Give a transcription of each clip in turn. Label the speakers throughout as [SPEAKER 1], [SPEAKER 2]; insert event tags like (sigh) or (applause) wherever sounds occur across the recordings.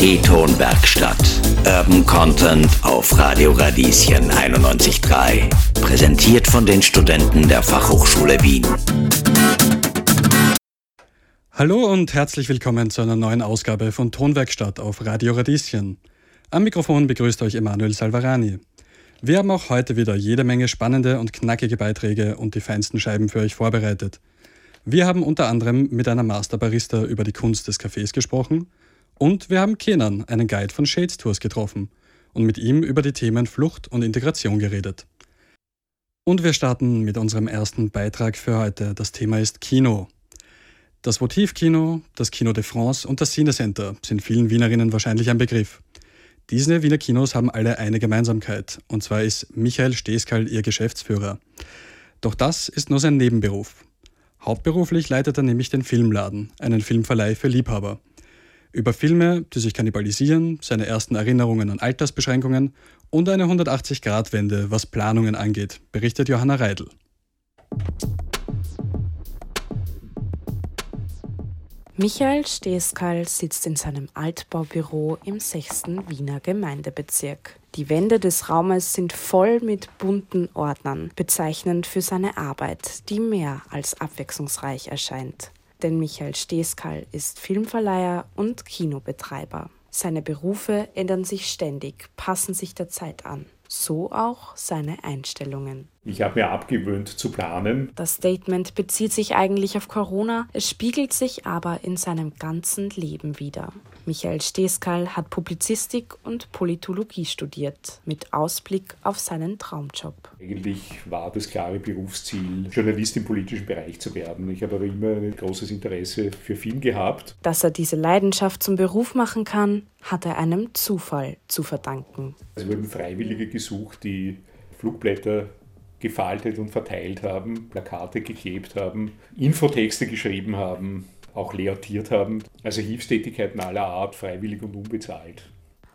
[SPEAKER 1] Die Tonwerkstatt. Urban Content auf Radio Radieschen 91.3. Präsentiert von den Studenten der Fachhochschule Wien.
[SPEAKER 2] Hallo und herzlich willkommen zu einer neuen Ausgabe von Tonwerkstatt auf Radio Radieschen. Am Mikrofon begrüßt euch Emanuel Salvarani. Wir haben auch heute wieder jede Menge spannende und knackige Beiträge und die feinsten Scheiben für euch vorbereitet. Wir haben unter anderem mit einer Masterbarista über die Kunst des Cafés gesprochen und wir haben Kenan, einen Guide von Shades Tours, getroffen und mit ihm über die Themen Flucht und Integration geredet. Und wir starten mit unserem ersten Beitrag für heute. Das Thema ist Kino. Das Votivkino, das Kino de France und das Cinecenter sind vielen Wienerinnen wahrscheinlich ein Begriff. Diese Wiener Kinos haben alle eine Gemeinsamkeit, und zwar ist Michael Steskal ihr Geschäftsführer. Doch das ist nur sein Nebenberuf. Hauptberuflich leitet er nämlich den Filmladen, einen Filmverleih für Liebhaber. Über Filme, die sich kannibalisieren, seine ersten Erinnerungen an Altersbeschränkungen und eine 180-Grad-Wende, was Planungen angeht, berichtet Johanna Reidel.
[SPEAKER 3] Michael Steskal sitzt in seinem Altbaubüro im 6. Wiener Gemeindebezirk. Die Wände des Raumes sind voll mit bunten Ordnern, bezeichnend für seine Arbeit, die mehr als abwechslungsreich erscheint denn Michael Steskal ist Filmverleiher und Kinobetreiber. Seine Berufe ändern sich ständig, passen sich der Zeit an. So auch seine Einstellungen.
[SPEAKER 4] Ich habe mir abgewöhnt zu planen.
[SPEAKER 3] Das Statement bezieht sich eigentlich auf Corona, es spiegelt sich aber in seinem ganzen Leben wieder. Michael Steskal hat Publizistik und Politologie studiert, mit Ausblick auf seinen Traumjob.
[SPEAKER 4] Eigentlich war das klare Berufsziel, Journalist im politischen Bereich zu werden. Ich habe aber immer ein großes Interesse für Film gehabt.
[SPEAKER 3] Dass er diese Leidenschaft zum Beruf machen kann, hat er einem Zufall zu verdanken.
[SPEAKER 4] Es wurden Freiwillige gesucht, die Flugblätter gefaltet und verteilt haben, Plakate geklebt haben, Infotexte geschrieben haben, auch layoutiert haben. Also Hilfstätigkeiten aller Art, freiwillig und unbezahlt.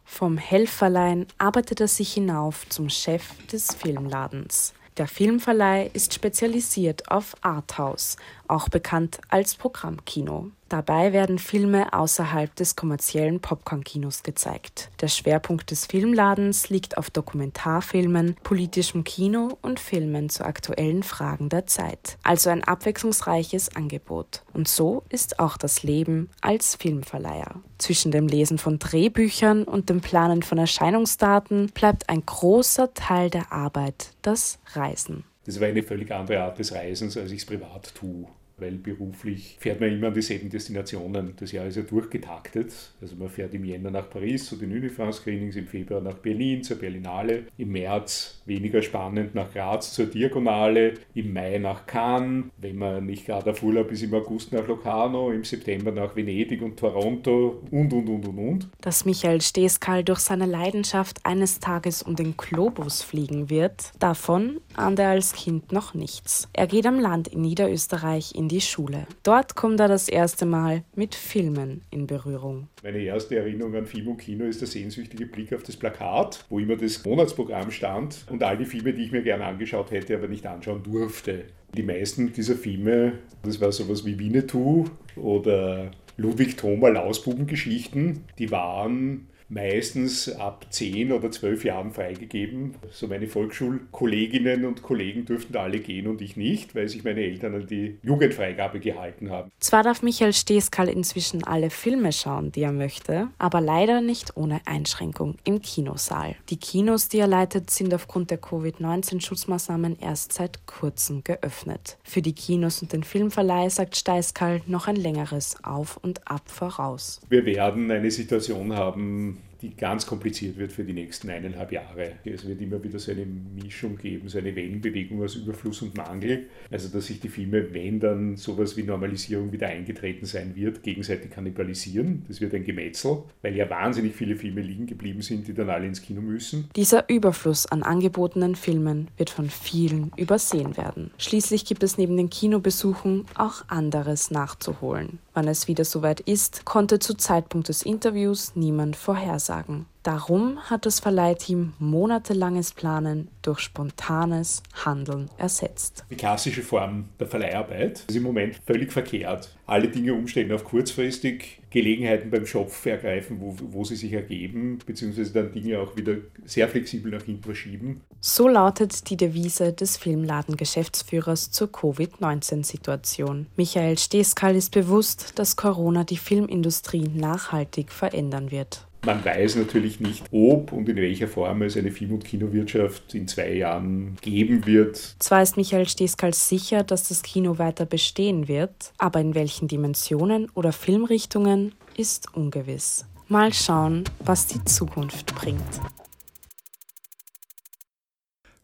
[SPEAKER 3] Vom Helferlein arbeitet er sich hinauf zum Chef des Filmladens. Der Filmverleih ist spezialisiert auf Arthouse, auch bekannt als Programmkino. Dabei werden Filme außerhalb des kommerziellen Popcorn-Kinos gezeigt. Der Schwerpunkt des Filmladens liegt auf Dokumentarfilmen, politischem Kino und Filmen zu aktuellen Fragen der Zeit. Also ein abwechslungsreiches Angebot. Und so ist auch das Leben als Filmverleiher. Zwischen dem Lesen von Drehbüchern und dem Planen von Erscheinungsdaten bleibt ein großer Teil der Arbeit das Reisen.
[SPEAKER 4] Das war eine völlig andere Art des Reisens, als ich es privat tue weil beruflich fährt man immer an dieselben Destinationen. Das Jahr ist ja durchgetaktet. Also man fährt im Jänner nach Paris zu den Unifrance-Screenings, im Februar nach Berlin zur Berlinale, im März weniger spannend nach Graz zur Diagonale, im Mai nach Cannes, wenn man nicht gerade auf Urlaub ist, im August nach Locarno, im September nach Venedig und Toronto und, und, und, und, und.
[SPEAKER 3] Dass Michael Steskal durch seine Leidenschaft eines Tages um den Globus fliegen wird, davon ahnt er als Kind noch nichts. Er geht am Land in Niederösterreich in in die Schule. Dort kommt er das erste Mal mit Filmen in Berührung.
[SPEAKER 4] Meine erste Erinnerung an Film und Kino ist der sehnsüchtige Blick auf das Plakat, wo immer das Monatsprogramm stand und all die Filme, die ich mir gerne angeschaut hätte, aber nicht anschauen durfte. Die meisten dieser Filme, das war sowas wie Winnetou oder Ludwig Thoma Lausbubengeschichten, die waren meistens ab 10 oder 12 Jahren freigegeben. So meine Volksschulkolleginnen und Kollegen dürften alle gehen und ich nicht, weil sich meine Eltern an die Jugendfreigabe gehalten haben.
[SPEAKER 3] Zwar darf Michael Steskal inzwischen alle Filme schauen, die er möchte, aber leider nicht ohne Einschränkung im Kinosaal. Die Kinos, die er leitet, sind aufgrund der Covid-19-Schutzmaßnahmen erst seit kurzem geöffnet. Für die Kinos und den Filmverleih sagt Steiskal noch ein längeres Auf und Ab voraus.
[SPEAKER 4] Wir werden eine Situation haben, die ganz kompliziert wird für die nächsten eineinhalb Jahre. Es wird immer wieder so eine Mischung geben, so eine Wellenbewegung aus Überfluss und Mangel. Also dass sich die Filme, wenn dann sowas wie Normalisierung wieder eingetreten sein wird, gegenseitig kannibalisieren. Das wird ein Gemetzel, weil ja wahnsinnig viele Filme liegen geblieben sind, die dann alle ins Kino müssen.
[SPEAKER 3] Dieser Überfluss an angebotenen Filmen wird von vielen übersehen werden. Schließlich gibt es neben den Kinobesuchen auch anderes nachzuholen. Wann es wieder soweit ist, konnte zu Zeitpunkt des Interviews niemand vorhersagen. Darum hat das Verleihteam monatelanges Planen durch spontanes Handeln ersetzt.
[SPEAKER 4] Die klassische Form der Verleiharbeit ist im Moment völlig verkehrt. Alle Dinge umstellen auf kurzfristig, Gelegenheiten beim Schopf ergreifen, wo, wo sie sich ergeben, beziehungsweise dann Dinge auch wieder sehr flexibel nach hinten verschieben.
[SPEAKER 3] So lautet die Devise des Filmladengeschäftsführers zur Covid-19-Situation. Michael Steskal ist bewusst, dass Corona die Filmindustrie nachhaltig verändern wird.
[SPEAKER 4] Man weiß natürlich nicht, ob und in welcher Form es eine Film- und Kinowirtschaft in zwei Jahren geben wird.
[SPEAKER 3] Zwar ist Michael Steskal sicher, dass das Kino weiter bestehen wird, aber in welchen Dimensionen oder Filmrichtungen ist ungewiss. Mal schauen, was die Zukunft bringt.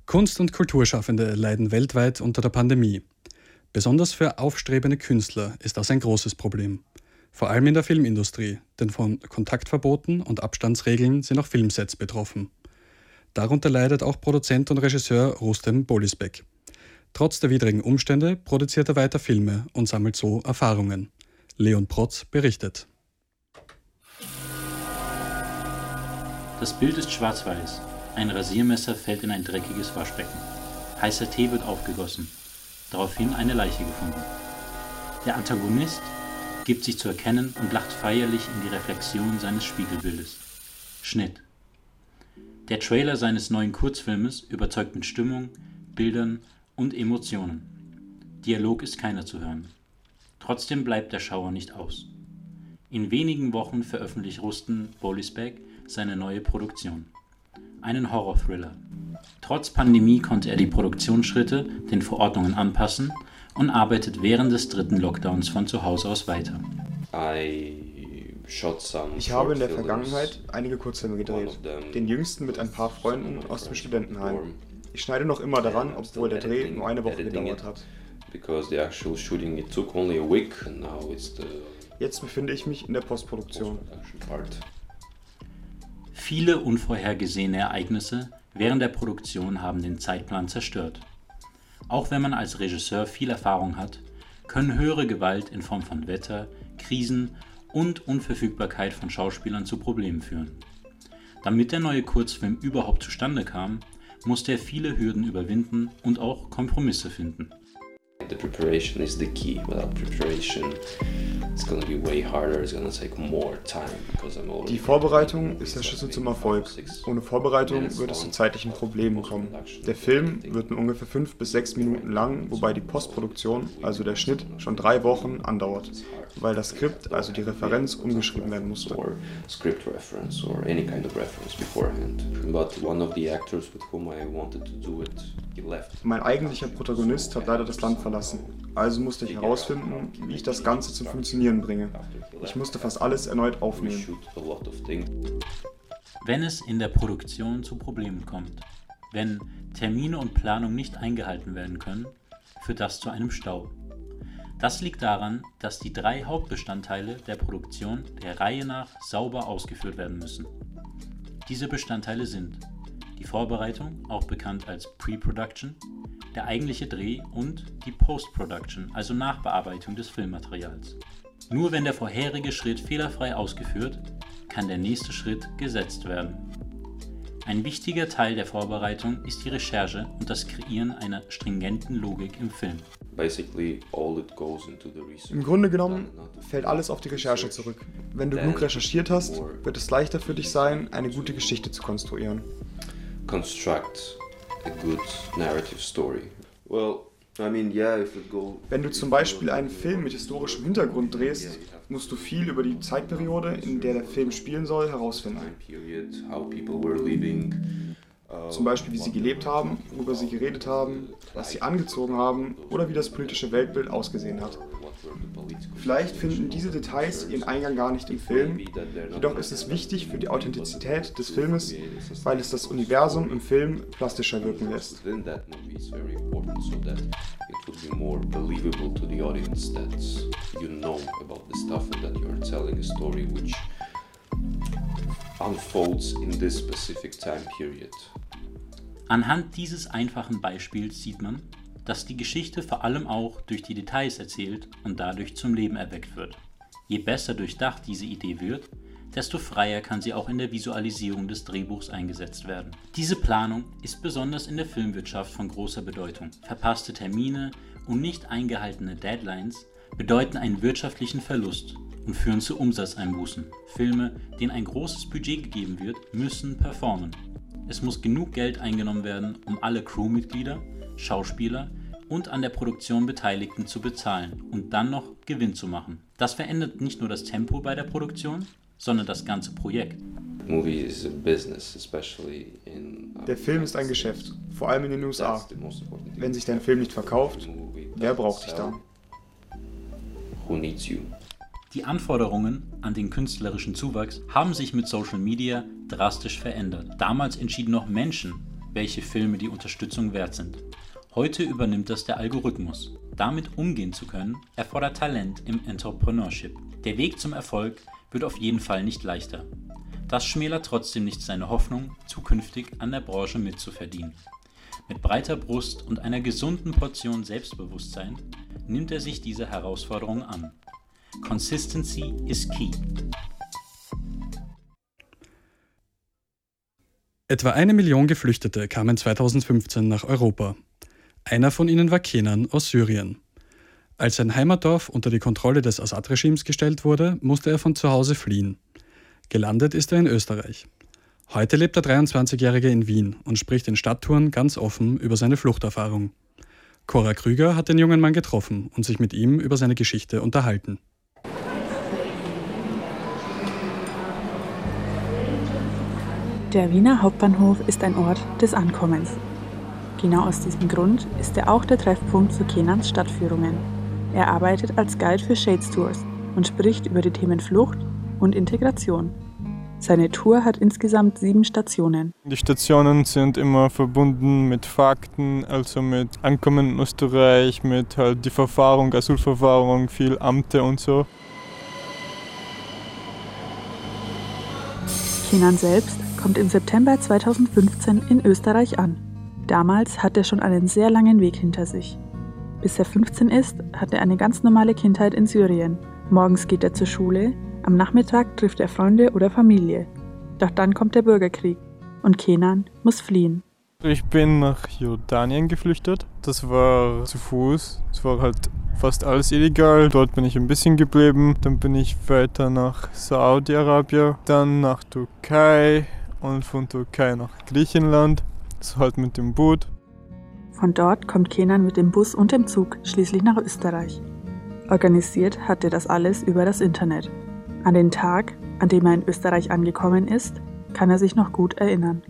[SPEAKER 2] Kunst- und Kulturschaffende leiden weltweit unter der Pandemie. Besonders für aufstrebende Künstler ist das ein großes Problem. Vor allem in der Filmindustrie, denn von Kontaktverboten und Abstandsregeln sind auch Filmsets betroffen. Darunter leidet auch Produzent und Regisseur Rustem Bolisbek. Trotz der widrigen Umstände produziert er weiter Filme und sammelt so Erfahrungen. Leon Protz berichtet.
[SPEAKER 5] Das Bild ist schwarz-weiß. Ein Rasiermesser fällt in ein dreckiges Waschbecken. Heißer Tee wird aufgegossen. Daraufhin eine Leiche gefunden. Der Antagonist gibt sich zu erkennen und lacht feierlich in die Reflexion seines Spiegelbildes. Schnitt. Der Trailer seines neuen Kurzfilmes überzeugt mit Stimmung, Bildern und Emotionen. Dialog ist keiner zu hören. Trotzdem bleibt der Schauer nicht aus. In wenigen Wochen veröffentlicht Rusten Bolisbeck seine neue Produktion. Einen Horror-Thriller. Trotz Pandemie konnte er die Produktionsschritte den Verordnungen anpassen und arbeitet während des dritten Lockdowns von zu Hause aus weiter.
[SPEAKER 6] Ich habe in der Vergangenheit einige Kurzfilme gedreht, den jüngsten mit ein paar Freunden aus dem Studentenheim. Ich schneide noch immer daran, obwohl der Dreh nur eine Woche gedauert hat. Jetzt befinde ich mich in der Postproduktion.
[SPEAKER 5] Viele unvorhergesehene Ereignisse während der Produktion haben den Zeitplan zerstört. Auch wenn man als Regisseur viel Erfahrung hat, können höhere Gewalt in Form von Wetter, Krisen und Unverfügbarkeit von Schauspielern zu Problemen führen. Damit der neue Kurzfilm überhaupt zustande kam, musste er viele Hürden überwinden und auch Kompromisse finden.
[SPEAKER 7] The preparation is the key. Without preparation, it's gonna be way harder. It's gonna take more time because I'm
[SPEAKER 6] Die Vorbereitung ist der Schlüssel zum Erfolg. Ohne Vorbereitung wird es zu zeitlichen Problemen kommen. Der Film wird nur ungefähr fünf bis sechs Minuten lang, wobei die Postproduktion, also der Schnitt, schon drei Wochen andauert, weil das Skript, also die Referenz, umgeschrieben werden musste.
[SPEAKER 7] Script reference or any kind of reference beforehand. But one of the actors with whom I wanted to do it, he left.
[SPEAKER 6] Mein eigentlicher Protagonist hat leider das Land verlassen lassen. Also musste ich herausfinden, wie ich das Ganze zum Funktionieren bringe. Ich musste fast alles erneut aufnehmen.
[SPEAKER 5] Wenn es in der Produktion zu Problemen kommt, wenn Termine und Planung nicht eingehalten werden können, führt das zu einem Stau. Das liegt daran, dass die drei Hauptbestandteile der Produktion der Reihe nach sauber ausgeführt werden müssen. Diese Bestandteile sind die Vorbereitung, auch bekannt als Pre-Production, der eigentliche Dreh und die Post-Production, also Nachbearbeitung des Filmmaterials. Nur wenn der vorherige Schritt fehlerfrei ausgeführt, kann der nächste Schritt gesetzt werden. Ein wichtiger Teil der Vorbereitung ist die Recherche und das Kreieren einer stringenten Logik im Film.
[SPEAKER 6] Im Grunde genommen fällt alles auf die Recherche zurück. Wenn du genug recherchiert hast, wird es leichter für dich sein, eine gute Geschichte zu konstruieren.
[SPEAKER 7] Construct a good narrative story? Well, I mean, yeah, if it go,
[SPEAKER 6] Wenn du zum Beispiel einen Film mit historischem Hintergrund drehst, musst du viel über die Zeitperiode, in der der Film spielen soll, herausfinden. Zum Beispiel, wie sie gelebt haben, worüber sie geredet haben, was sie angezogen haben oder wie das politische Weltbild ausgesehen hat. Vielleicht finden diese Details ihren Eingang gar nicht im Film, jedoch ist es wichtig für die Authentizität des Filmes, weil es das Universum im Film plastischer wirken lässt.
[SPEAKER 5] Anhand dieses einfachen Beispiels sieht man, dass die Geschichte vor allem auch durch die Details erzählt und dadurch zum Leben erweckt wird. Je besser durchdacht diese Idee wird, desto freier kann sie auch in der Visualisierung des Drehbuchs eingesetzt werden. Diese Planung ist besonders in der Filmwirtschaft von großer Bedeutung. Verpasste Termine und nicht eingehaltene Deadlines bedeuten einen wirtschaftlichen Verlust und führen zu Umsatzeinbußen. Filme, denen ein großes Budget gegeben wird, müssen performen. Es muss genug Geld eingenommen werden, um alle Crewmitglieder, Schauspieler und an der Produktion Beteiligten zu bezahlen und dann noch Gewinn zu machen. Das verändert nicht nur das Tempo bei der Produktion, sondern das ganze Projekt.
[SPEAKER 8] Der Film ist ein Geschäft, vor allem in den USA. Wenn sich dein Film nicht verkauft, wer braucht dich da?
[SPEAKER 5] Die Anforderungen an den künstlerischen Zuwachs haben sich mit Social Media drastisch verändert. Damals entschieden noch Menschen, welche Filme die Unterstützung wert sind. Heute übernimmt das der Algorithmus. Damit umgehen zu können, erfordert Talent im Entrepreneurship. Der Weg zum Erfolg wird auf jeden Fall nicht leichter. Das schmälert trotzdem nicht seine Hoffnung, zukünftig an der Branche mitzuverdienen. Mit breiter Brust und einer gesunden Portion Selbstbewusstsein nimmt er sich diese Herausforderung an. Consistency is key.
[SPEAKER 2] Etwa eine Million Geflüchtete kamen 2015 nach Europa. Einer von ihnen war Kenan aus Syrien. Als sein Heimatdorf unter die Kontrolle des Assad-Regimes gestellt wurde, musste er von zu Hause fliehen. Gelandet ist er in Österreich. Heute lebt der 23-Jährige in Wien und spricht in Stadttouren ganz offen über seine Fluchterfahrung. Cora Krüger hat den jungen Mann getroffen und sich mit ihm über seine Geschichte unterhalten.
[SPEAKER 9] Der Wiener Hauptbahnhof ist ein Ort des Ankommens. Genau aus diesem Grund ist er auch der Treffpunkt für Kenans Stadtführungen. Er arbeitet als Guide für Shades Tours und spricht über die Themen Flucht und Integration. Seine Tour hat insgesamt sieben Stationen.
[SPEAKER 10] Die Stationen sind immer verbunden mit Fakten, also mit Ankommen in Österreich, mit halt die Verfahrung, Asylverfahrung, viel Amte und so.
[SPEAKER 9] Kenan selbst kommt im September 2015 in Österreich an. Damals hat er schon einen sehr langen Weg hinter sich. Bis er 15 ist, hat er eine ganz normale Kindheit in Syrien. Morgens geht er zur Schule, am Nachmittag trifft er Freunde oder Familie. Doch dann kommt der Bürgerkrieg und Kenan muss fliehen.
[SPEAKER 10] Ich bin nach Jordanien geflüchtet. Das war zu Fuß. Es war halt fast alles illegal. Dort bin ich ein bisschen geblieben. Dann bin ich weiter nach Saudi-Arabien, dann nach Türkei und von Türkei nach Griechenland so halt mit dem Boot.
[SPEAKER 9] Von dort kommt Kenan mit dem Bus und dem Zug schließlich nach Österreich. Organisiert hat er das alles über das Internet. An den Tag, an dem er in Österreich angekommen ist, kann er sich noch gut erinnern.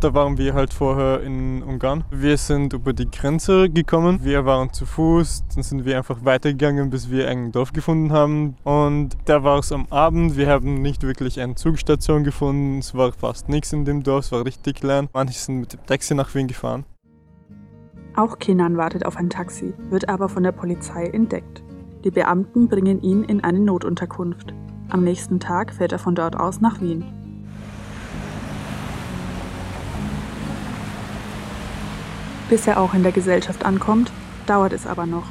[SPEAKER 10] Da waren wir halt vorher in Ungarn. Wir sind über die Grenze gekommen. Wir waren zu Fuß. Dann sind wir einfach weitergegangen, bis wir ein Dorf gefunden haben. Und da war es am Abend. Wir haben nicht wirklich eine Zugstation gefunden. Es war fast nichts in dem Dorf. Es war richtig klein. Manche sind mit dem Taxi nach Wien gefahren.
[SPEAKER 9] Auch Kenan wartet auf ein Taxi, wird aber von der Polizei entdeckt. Die Beamten bringen ihn in eine Notunterkunft. Am nächsten Tag fährt er von dort aus nach Wien. Bis er auch in der Gesellschaft ankommt, dauert es aber noch.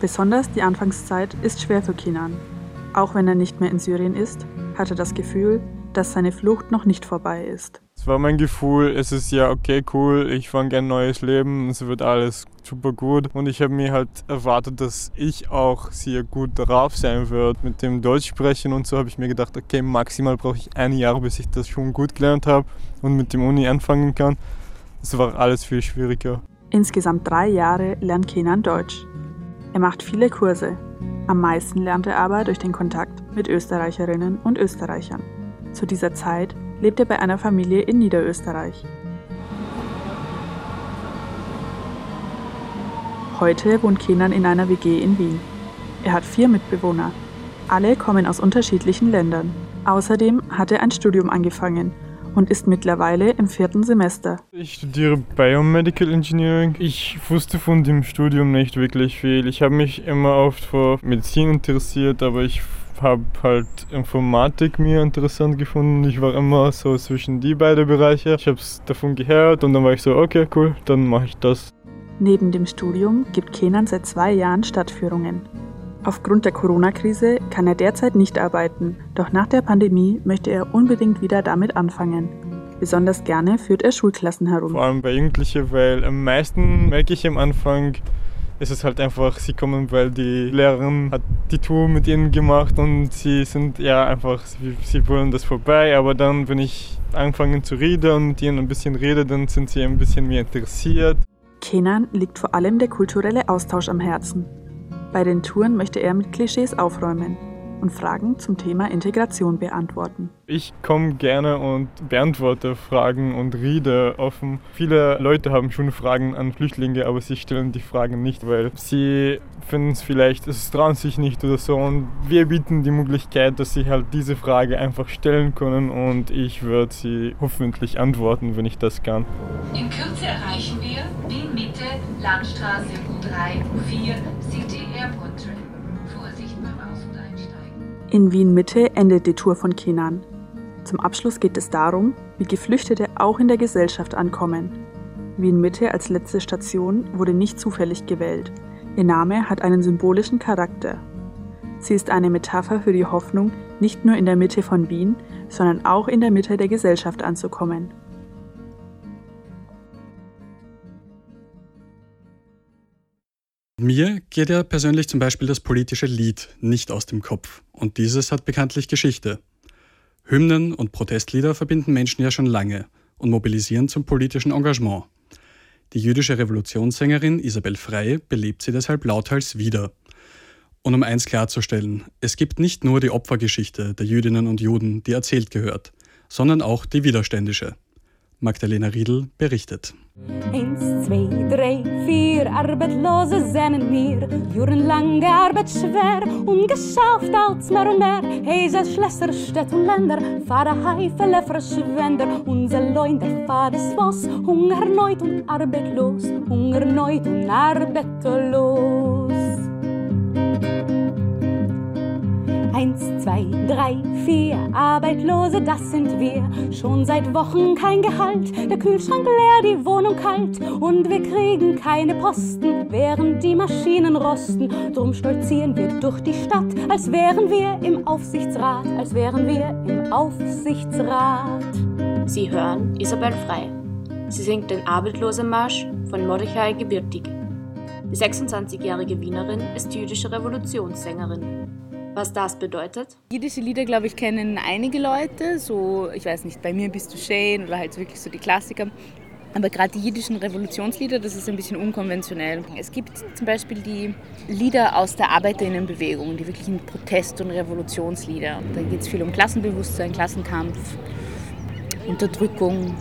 [SPEAKER 9] Besonders die Anfangszeit ist schwer für Kinan. Auch wenn er nicht mehr in Syrien ist, hat er das Gefühl, dass seine Flucht noch nicht vorbei ist.
[SPEAKER 10] Es war mein Gefühl, es ist ja okay, cool, ich fange ein neues Leben, es wird alles super gut. Und ich habe mir halt erwartet, dass ich auch sehr gut drauf sein werde mit dem Deutsch sprechen und so habe ich mir gedacht, okay, maximal brauche ich ein Jahr, bis ich das schon gut gelernt habe und mit dem Uni anfangen kann. Es war alles viel schwieriger.
[SPEAKER 9] Insgesamt drei Jahre lernt Kenan Deutsch. Er macht viele Kurse. Am meisten lernt er aber durch den Kontakt mit Österreicherinnen und Österreichern. Zu dieser Zeit lebt er bei einer Familie in Niederösterreich. Heute wohnt Kenan in einer WG in Wien. Er hat vier Mitbewohner. Alle kommen aus unterschiedlichen Ländern. Außerdem hat er ein Studium angefangen und ist mittlerweile im vierten Semester.
[SPEAKER 10] Ich studiere Biomedical Engineering. Ich wusste von dem Studium nicht wirklich viel. Ich habe mich immer oft für Medizin interessiert, aber ich habe halt Informatik mir interessant gefunden. Ich war immer so zwischen die beiden Bereiche. Ich habe es davon gehört und dann war ich so, okay, cool, dann mache ich das.
[SPEAKER 9] Neben dem Studium gibt Kenan seit zwei Jahren Stadtführungen. Aufgrund der Corona-Krise kann er derzeit nicht arbeiten, doch nach der Pandemie möchte er unbedingt wieder damit anfangen. Besonders gerne führt er Schulklassen herum.
[SPEAKER 10] Vor allem bei Jugendlichen, weil am meisten merke ich am Anfang, ist es halt einfach, sie kommen, weil die Lehrerin hat die Tour mit ihnen gemacht und sie sind ja einfach, sie, sie wollen das vorbei, aber dann, wenn ich anfange zu reden und mit ihnen ein bisschen rede, dann sind sie ein bisschen mehr interessiert.
[SPEAKER 9] Kenan liegt vor allem der kulturelle Austausch am Herzen. Bei den Touren möchte er mit Klischees aufräumen und Fragen zum Thema Integration beantworten.
[SPEAKER 10] Ich komme gerne und beantworte Fragen und rede offen. Viele Leute haben schon Fragen an Flüchtlinge, aber sie stellen die Fragen nicht, weil sie finden es vielleicht, es trauen sich nicht oder so. Und wir bieten die Möglichkeit, dass sie halt diese Frage einfach stellen können und ich würde sie hoffentlich antworten, wenn ich das kann.
[SPEAKER 11] In Kürze erreichen wir Wien Mitte, Landstraße U3, U4, City Airport Train.
[SPEAKER 9] In Wien Mitte endet die Tour von Kenan. Zum Abschluss geht es darum, wie Geflüchtete auch in der Gesellschaft ankommen. Wien Mitte als letzte Station wurde nicht zufällig gewählt. Ihr Name hat einen symbolischen Charakter. Sie ist eine Metapher für die Hoffnung, nicht nur in der Mitte von Wien, sondern auch in der Mitte der Gesellschaft anzukommen.
[SPEAKER 2] Mir geht ja persönlich zum Beispiel das politische Lied nicht aus dem Kopf. Und dieses hat bekanntlich Geschichte. Hymnen und Protestlieder verbinden Menschen ja schon lange und mobilisieren zum politischen Engagement. Die jüdische Revolutionssängerin Isabel Frey belebt sie deshalb lauthals wieder. Und um eins klarzustellen, es gibt nicht nur die Opfergeschichte der Jüdinnen und Juden, die erzählt gehört, sondern auch die widerständische. Magdalena Riedl berichtet.
[SPEAKER 12] Eins, zwei, drei, vier Arbeitslose sind wir. Jahrelang gearbeitet schwer und als mehr und mehr. Heise Schlösser, Städte und Länder, fahren Heifele Verschwender. Unser Leun, der Fahrt ist was, Hunger neut und arbeitslos, Hunger neut und arbeitslos. Eins, zwei, drei, vier Arbeitslose, das sind wir. Schon seit Wochen kein Gehalt, der Kühlschrank leer, die Wohnung kalt. Und wir kriegen keine Posten, während die Maschinen rosten. Drum stolzieren wir durch die Stadt, als wären wir im Aufsichtsrat, als wären wir im Aufsichtsrat.
[SPEAKER 13] Sie hören Isabel Frei. Sie singt den Arbeitslosenmarsch von Mordechai Gebirtig. Die 26-jährige Wienerin ist jüdische Revolutionssängerin was das bedeutet?
[SPEAKER 14] Jiddische Lieder, glaube ich, kennen einige Leute. So, ich weiß nicht, bei mir bist du Shane oder halt wirklich so die Klassiker. Aber gerade die jiddischen Revolutionslieder, das ist ein bisschen unkonventionell. Es gibt zum Beispiel die Lieder aus der Arbeiterinnenbewegung, die wirklichen Protest- und Revolutionslieder. Da geht es viel um Klassenbewusstsein, Klassenkampf, Unterdrückung,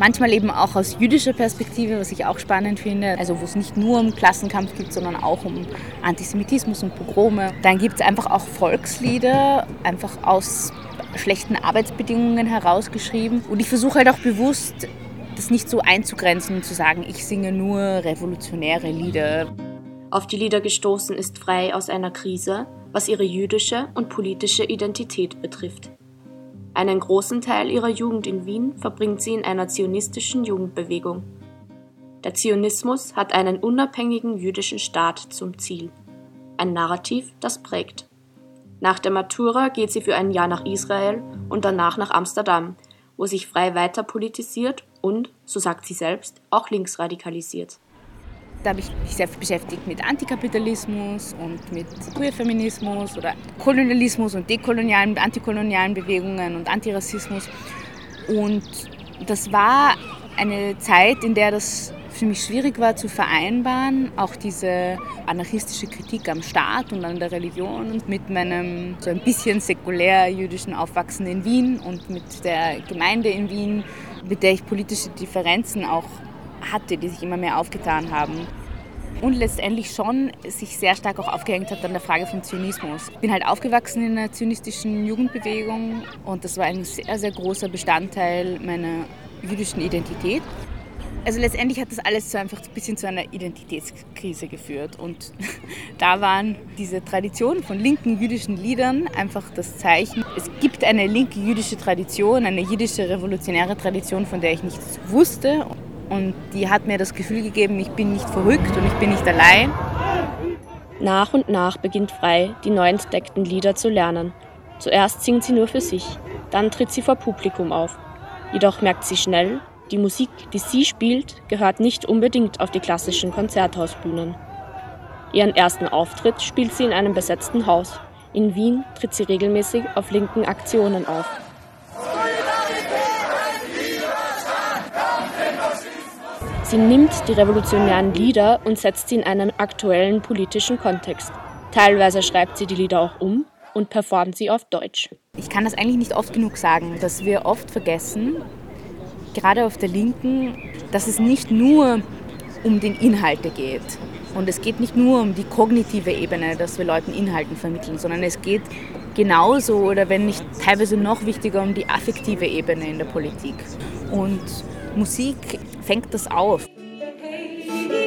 [SPEAKER 14] Manchmal eben auch aus jüdischer Perspektive, was ich auch spannend finde. Also wo es nicht nur um Klassenkampf geht, sondern auch um Antisemitismus und Pogrome. Dann gibt es einfach auch Volkslieder, einfach aus schlechten Arbeitsbedingungen herausgeschrieben. Und ich versuche halt auch bewusst, das nicht so einzugrenzen und zu sagen, ich singe nur revolutionäre Lieder.
[SPEAKER 13] Auf die Lieder gestoßen ist Frei aus einer Krise, was ihre jüdische und politische Identität betrifft. Einen großen Teil ihrer Jugend in Wien verbringt sie in einer zionistischen Jugendbewegung. Der Zionismus hat einen unabhängigen jüdischen Staat zum Ziel. Ein Narrativ, das prägt. Nach der Matura geht sie für ein Jahr nach Israel und danach nach Amsterdam, wo sich frei weiter politisiert und, so sagt sie selbst, auch linksradikalisiert.
[SPEAKER 14] Da habe ich mich sehr beschäftigt mit Antikapitalismus und mit Queerfeminismus oder Kolonialismus und dekolonialen, antikolonialen Bewegungen und Antirassismus. Und das war eine Zeit, in der das für mich schwierig war zu vereinbaren, auch diese anarchistische Kritik am Staat und an der Religion und mit meinem so ein bisschen säkulär jüdischen Aufwachsen in Wien und mit der Gemeinde in Wien, mit der ich politische Differenzen auch hatte, die sich immer mehr aufgetan haben. Und letztendlich schon sich sehr stark auch aufgehängt hat an der Frage von Zionismus. Ich bin halt aufgewachsen in einer zionistischen Jugendbewegung und das war ein sehr, sehr großer Bestandteil meiner jüdischen Identität. Also letztendlich hat das alles so einfach ein bisschen zu einer Identitätskrise geführt. Und (laughs) da waren diese Traditionen von linken jüdischen Liedern einfach das Zeichen. Es gibt eine linke jüdische Tradition, eine jüdische revolutionäre Tradition, von der ich nichts wusste. Und die hat mir das Gefühl gegeben, ich bin nicht verrückt und ich bin nicht allein.
[SPEAKER 13] Nach und nach beginnt Frei, die neu entdeckten Lieder zu lernen. Zuerst singt sie nur für sich, dann tritt sie vor Publikum auf. Jedoch merkt sie schnell, die Musik, die sie spielt, gehört nicht unbedingt auf die klassischen Konzerthausbühnen. Ihren ersten Auftritt spielt sie in einem besetzten Haus. In Wien tritt sie regelmäßig auf linken Aktionen auf. Sie nimmt die revolutionären Lieder und setzt sie in einen aktuellen politischen Kontext. Teilweise schreibt sie die Lieder auch um und performt sie auf Deutsch.
[SPEAKER 14] Ich kann das eigentlich nicht oft genug sagen, dass wir oft vergessen, gerade auf der Linken, dass es nicht nur um den Inhalte geht. Und es geht nicht nur um die kognitive Ebene, dass wir Leuten Inhalten vermitteln, sondern es geht genauso oder wenn nicht teilweise noch wichtiger um die affektive Ebene in der Politik. Und Musik fängt das auf.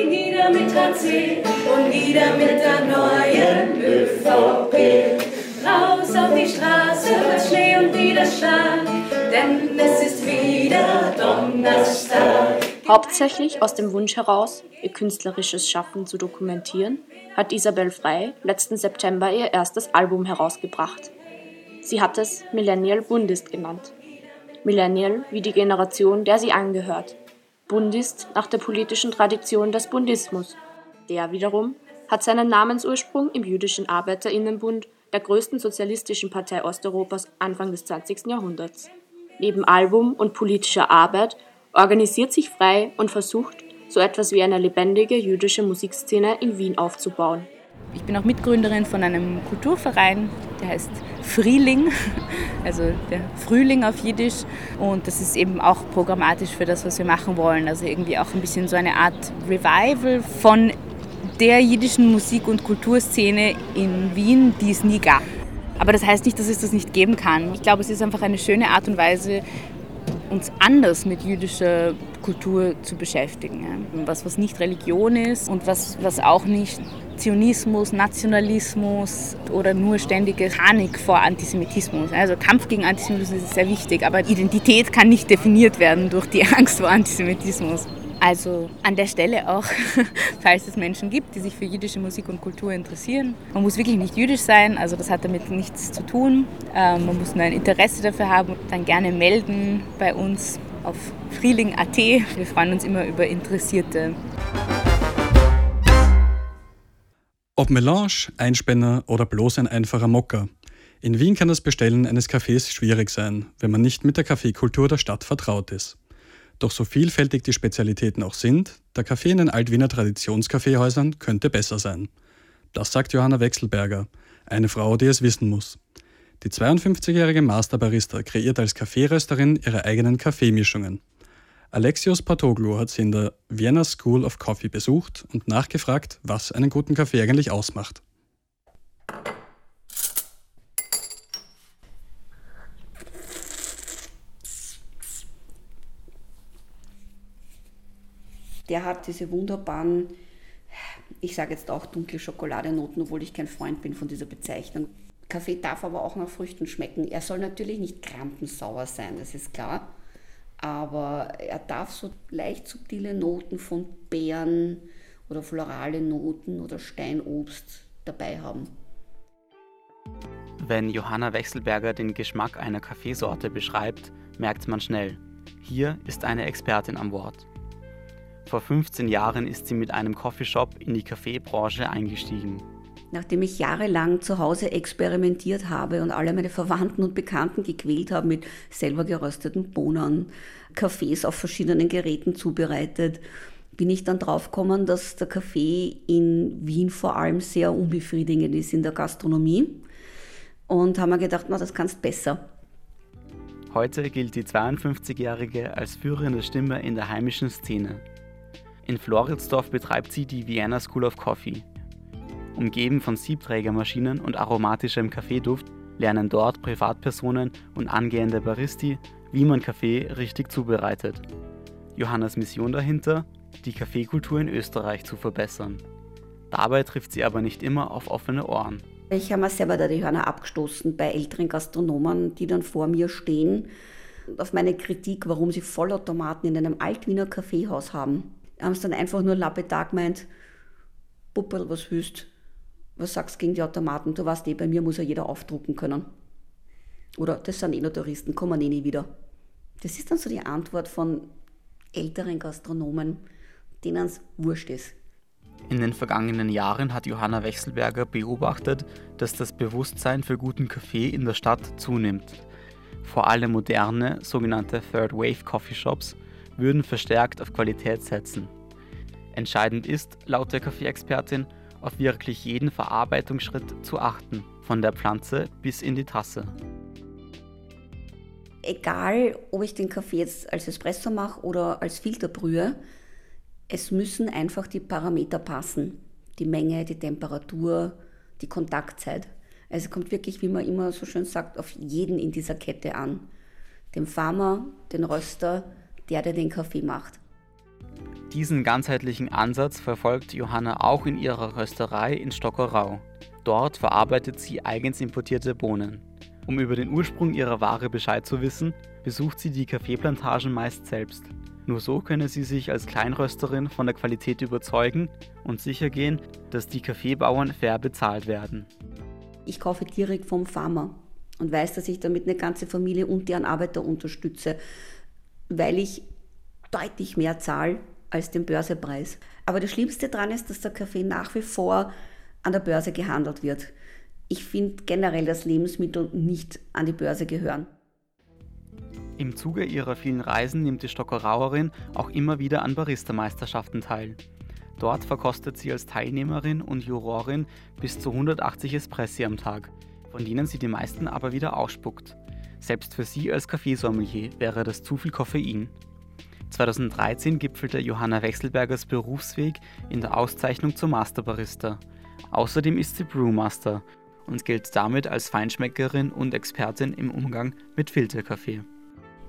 [SPEAKER 15] Nieder mit HC und nieder mit der neuen ÖVP. Raus auf die Straße mit Schnee und Widerstand, denn es ist wieder Donnerstag.
[SPEAKER 13] Hauptsächlich aus dem Wunsch heraus, ihr künstlerisches Schaffen zu dokumentieren, hat Isabel Frey letzten September ihr erstes Album herausgebracht. Sie hat es Millennial Bundist genannt. Millennial wie die Generation, der sie angehört. Bundist nach der politischen Tradition des Bundismus. Der wiederum hat seinen Namensursprung im jüdischen Arbeiterinnenbund, der größten sozialistischen Partei Osteuropas Anfang des 20. Jahrhunderts. Neben Album und politischer Arbeit organisiert sich frei und versucht, so etwas wie eine lebendige jüdische Musikszene in Wien aufzubauen.
[SPEAKER 14] Ich bin auch Mitgründerin von einem Kulturverein, der heißt Frühling, (laughs) also der Frühling auf Jiddisch. Und das ist eben auch programmatisch für das, was wir machen wollen. Also irgendwie auch ein bisschen so eine Art Revival von der jiddischen Musik- und Kulturszene in Wien, die es nie gab. Aber das heißt nicht, dass es das nicht geben kann. Ich glaube, es ist einfach eine schöne Art und Weise, uns anders mit jüdischer Kultur zu beschäftigen. Was, was nicht Religion ist und was, was auch nicht Zionismus, Nationalismus oder nur ständige Panik vor Antisemitismus. Also Kampf gegen Antisemitismus ist sehr wichtig, aber Identität kann nicht definiert werden durch die (laughs) Angst vor Antisemitismus. Also an der Stelle auch, (laughs) falls es Menschen gibt, die sich für jüdische Musik und Kultur interessieren. Man muss wirklich nicht jüdisch sein, also das hat damit nichts zu tun. Ähm, man muss nur ein Interesse dafür haben. Dann gerne melden bei uns auf frieling.at. Wir freuen uns immer über Interessierte.
[SPEAKER 2] Ob Melange, Einspänner oder bloß ein einfacher Mocker. In Wien kann das Bestellen eines Kaffees schwierig sein, wenn man nicht mit der Kaffeekultur der Stadt vertraut ist. Doch so vielfältig die Spezialitäten auch sind, der Kaffee in den Altwiener Traditionskaffeehäusern könnte besser sein. Das sagt Johanna Wechselberger, eine Frau, die es wissen muss. Die 52-jährige Masterbarista kreiert als Kaffeerösterin ihre eigenen Kaffeemischungen. Alexios Patoglu hat sie in der Vienna School of Coffee besucht und nachgefragt, was einen guten Kaffee eigentlich ausmacht.
[SPEAKER 16] Der hat diese wunderbaren, ich sage jetzt auch dunkle Schokoladenoten, obwohl ich kein Freund bin von dieser Bezeichnung. Kaffee darf aber auch nach Früchten schmecken. Er soll natürlich nicht krampensauer sein, das ist klar. Aber er darf so leicht subtile Noten von Beeren oder florale Noten oder Steinobst dabei haben.
[SPEAKER 17] Wenn Johanna Wechselberger den Geschmack einer Kaffeesorte beschreibt, merkt man schnell, hier ist eine Expertin am Wort. Vor 15 Jahren ist sie mit einem Coffeeshop in die Kaffeebranche eingestiegen.
[SPEAKER 16] Nachdem ich jahrelang zu Hause experimentiert habe und alle meine Verwandten und Bekannten gequält habe mit selber gerösteten Bohnen, Kaffees auf verschiedenen Geräten zubereitet, bin ich dann draufgekommen, dass der Kaffee in Wien vor allem sehr unbefriedigend ist in der Gastronomie. Und haben mir gedacht, na, das kannst besser.
[SPEAKER 17] Heute gilt die 52-Jährige als führende Stimme in der heimischen Szene. In Floridsdorf betreibt sie die Vienna School of Coffee. Umgeben von Siebträgermaschinen und aromatischem Kaffeeduft lernen dort Privatpersonen und angehende Baristi, wie man Kaffee richtig zubereitet. Johannas Mission dahinter, die Kaffeekultur in Österreich zu verbessern. Dabei trifft sie aber nicht immer auf offene Ohren.
[SPEAKER 16] Ich habe mir selber da die Hörner abgestoßen bei älteren Gastronomen, die dann vor mir stehen, auf meine Kritik, warum sie Vollautomaten in einem Altwiener Kaffeehaus haben haben sie dann einfach nur lapidar gemeint, Puppel, was willst Was sagst du gegen die Automaten? Du weißt eh, bei mir muss ja jeder aufdrucken können. Oder das sind eh nur Touristen, kommen eh nie wieder. Das ist dann so die Antwort von älteren Gastronomen, denen es wurscht ist.
[SPEAKER 17] In den vergangenen Jahren hat Johanna Wechselberger beobachtet, dass das Bewusstsein für guten Kaffee in der Stadt zunimmt. Vor allem moderne, sogenannte Third Wave Coffeeshops würden verstärkt auf Qualität setzen. Entscheidend ist, laut der Kaffeeexpertin, auf wirklich jeden Verarbeitungsschritt zu achten, von der Pflanze bis in die Tasse.
[SPEAKER 16] Egal, ob ich den Kaffee jetzt als Espresso mache oder als Filter brühe, es müssen einfach die Parameter passen. Die Menge, die Temperatur, die Kontaktzeit. Also es kommt wirklich, wie man immer so schön sagt, auf jeden in dieser Kette an. Den Farmer, den Röster, der, der den Kaffee macht.
[SPEAKER 17] Diesen ganzheitlichen Ansatz verfolgt Johanna auch in ihrer Rösterei in Stockerau. Dort verarbeitet sie eigens importierte Bohnen. Um über den Ursprung ihrer Ware Bescheid zu wissen, besucht sie die Kaffeeplantagen meist selbst. Nur so könne sie sich als Kleinrösterin von der Qualität überzeugen und sicher gehen, dass die Kaffeebauern fair bezahlt werden.
[SPEAKER 16] Ich kaufe direkt vom Farmer und weiß, dass ich damit eine ganze Familie und deren Arbeiter unterstütze, weil ich deutlich mehr zahle als den Börsepreis. Aber das Schlimmste daran ist, dass der Kaffee nach wie vor an der Börse gehandelt wird. Ich finde generell, dass Lebensmittel nicht an die Börse gehören.
[SPEAKER 17] Im Zuge ihrer vielen Reisen nimmt die Stockerauerin auch immer wieder an Barista-Meisterschaften teil. Dort verkostet sie als Teilnehmerin und Jurorin bis zu 180 Espressi am Tag, von denen sie die meisten aber wieder ausspuckt. Selbst für sie als Kaffeesommelier wäre das zu viel Koffein. 2013 gipfelte Johanna Wechselbergers Berufsweg in der Auszeichnung zum Masterbarista. Außerdem ist sie Brewmaster und gilt damit als Feinschmeckerin und Expertin im Umgang mit Filterkaffee.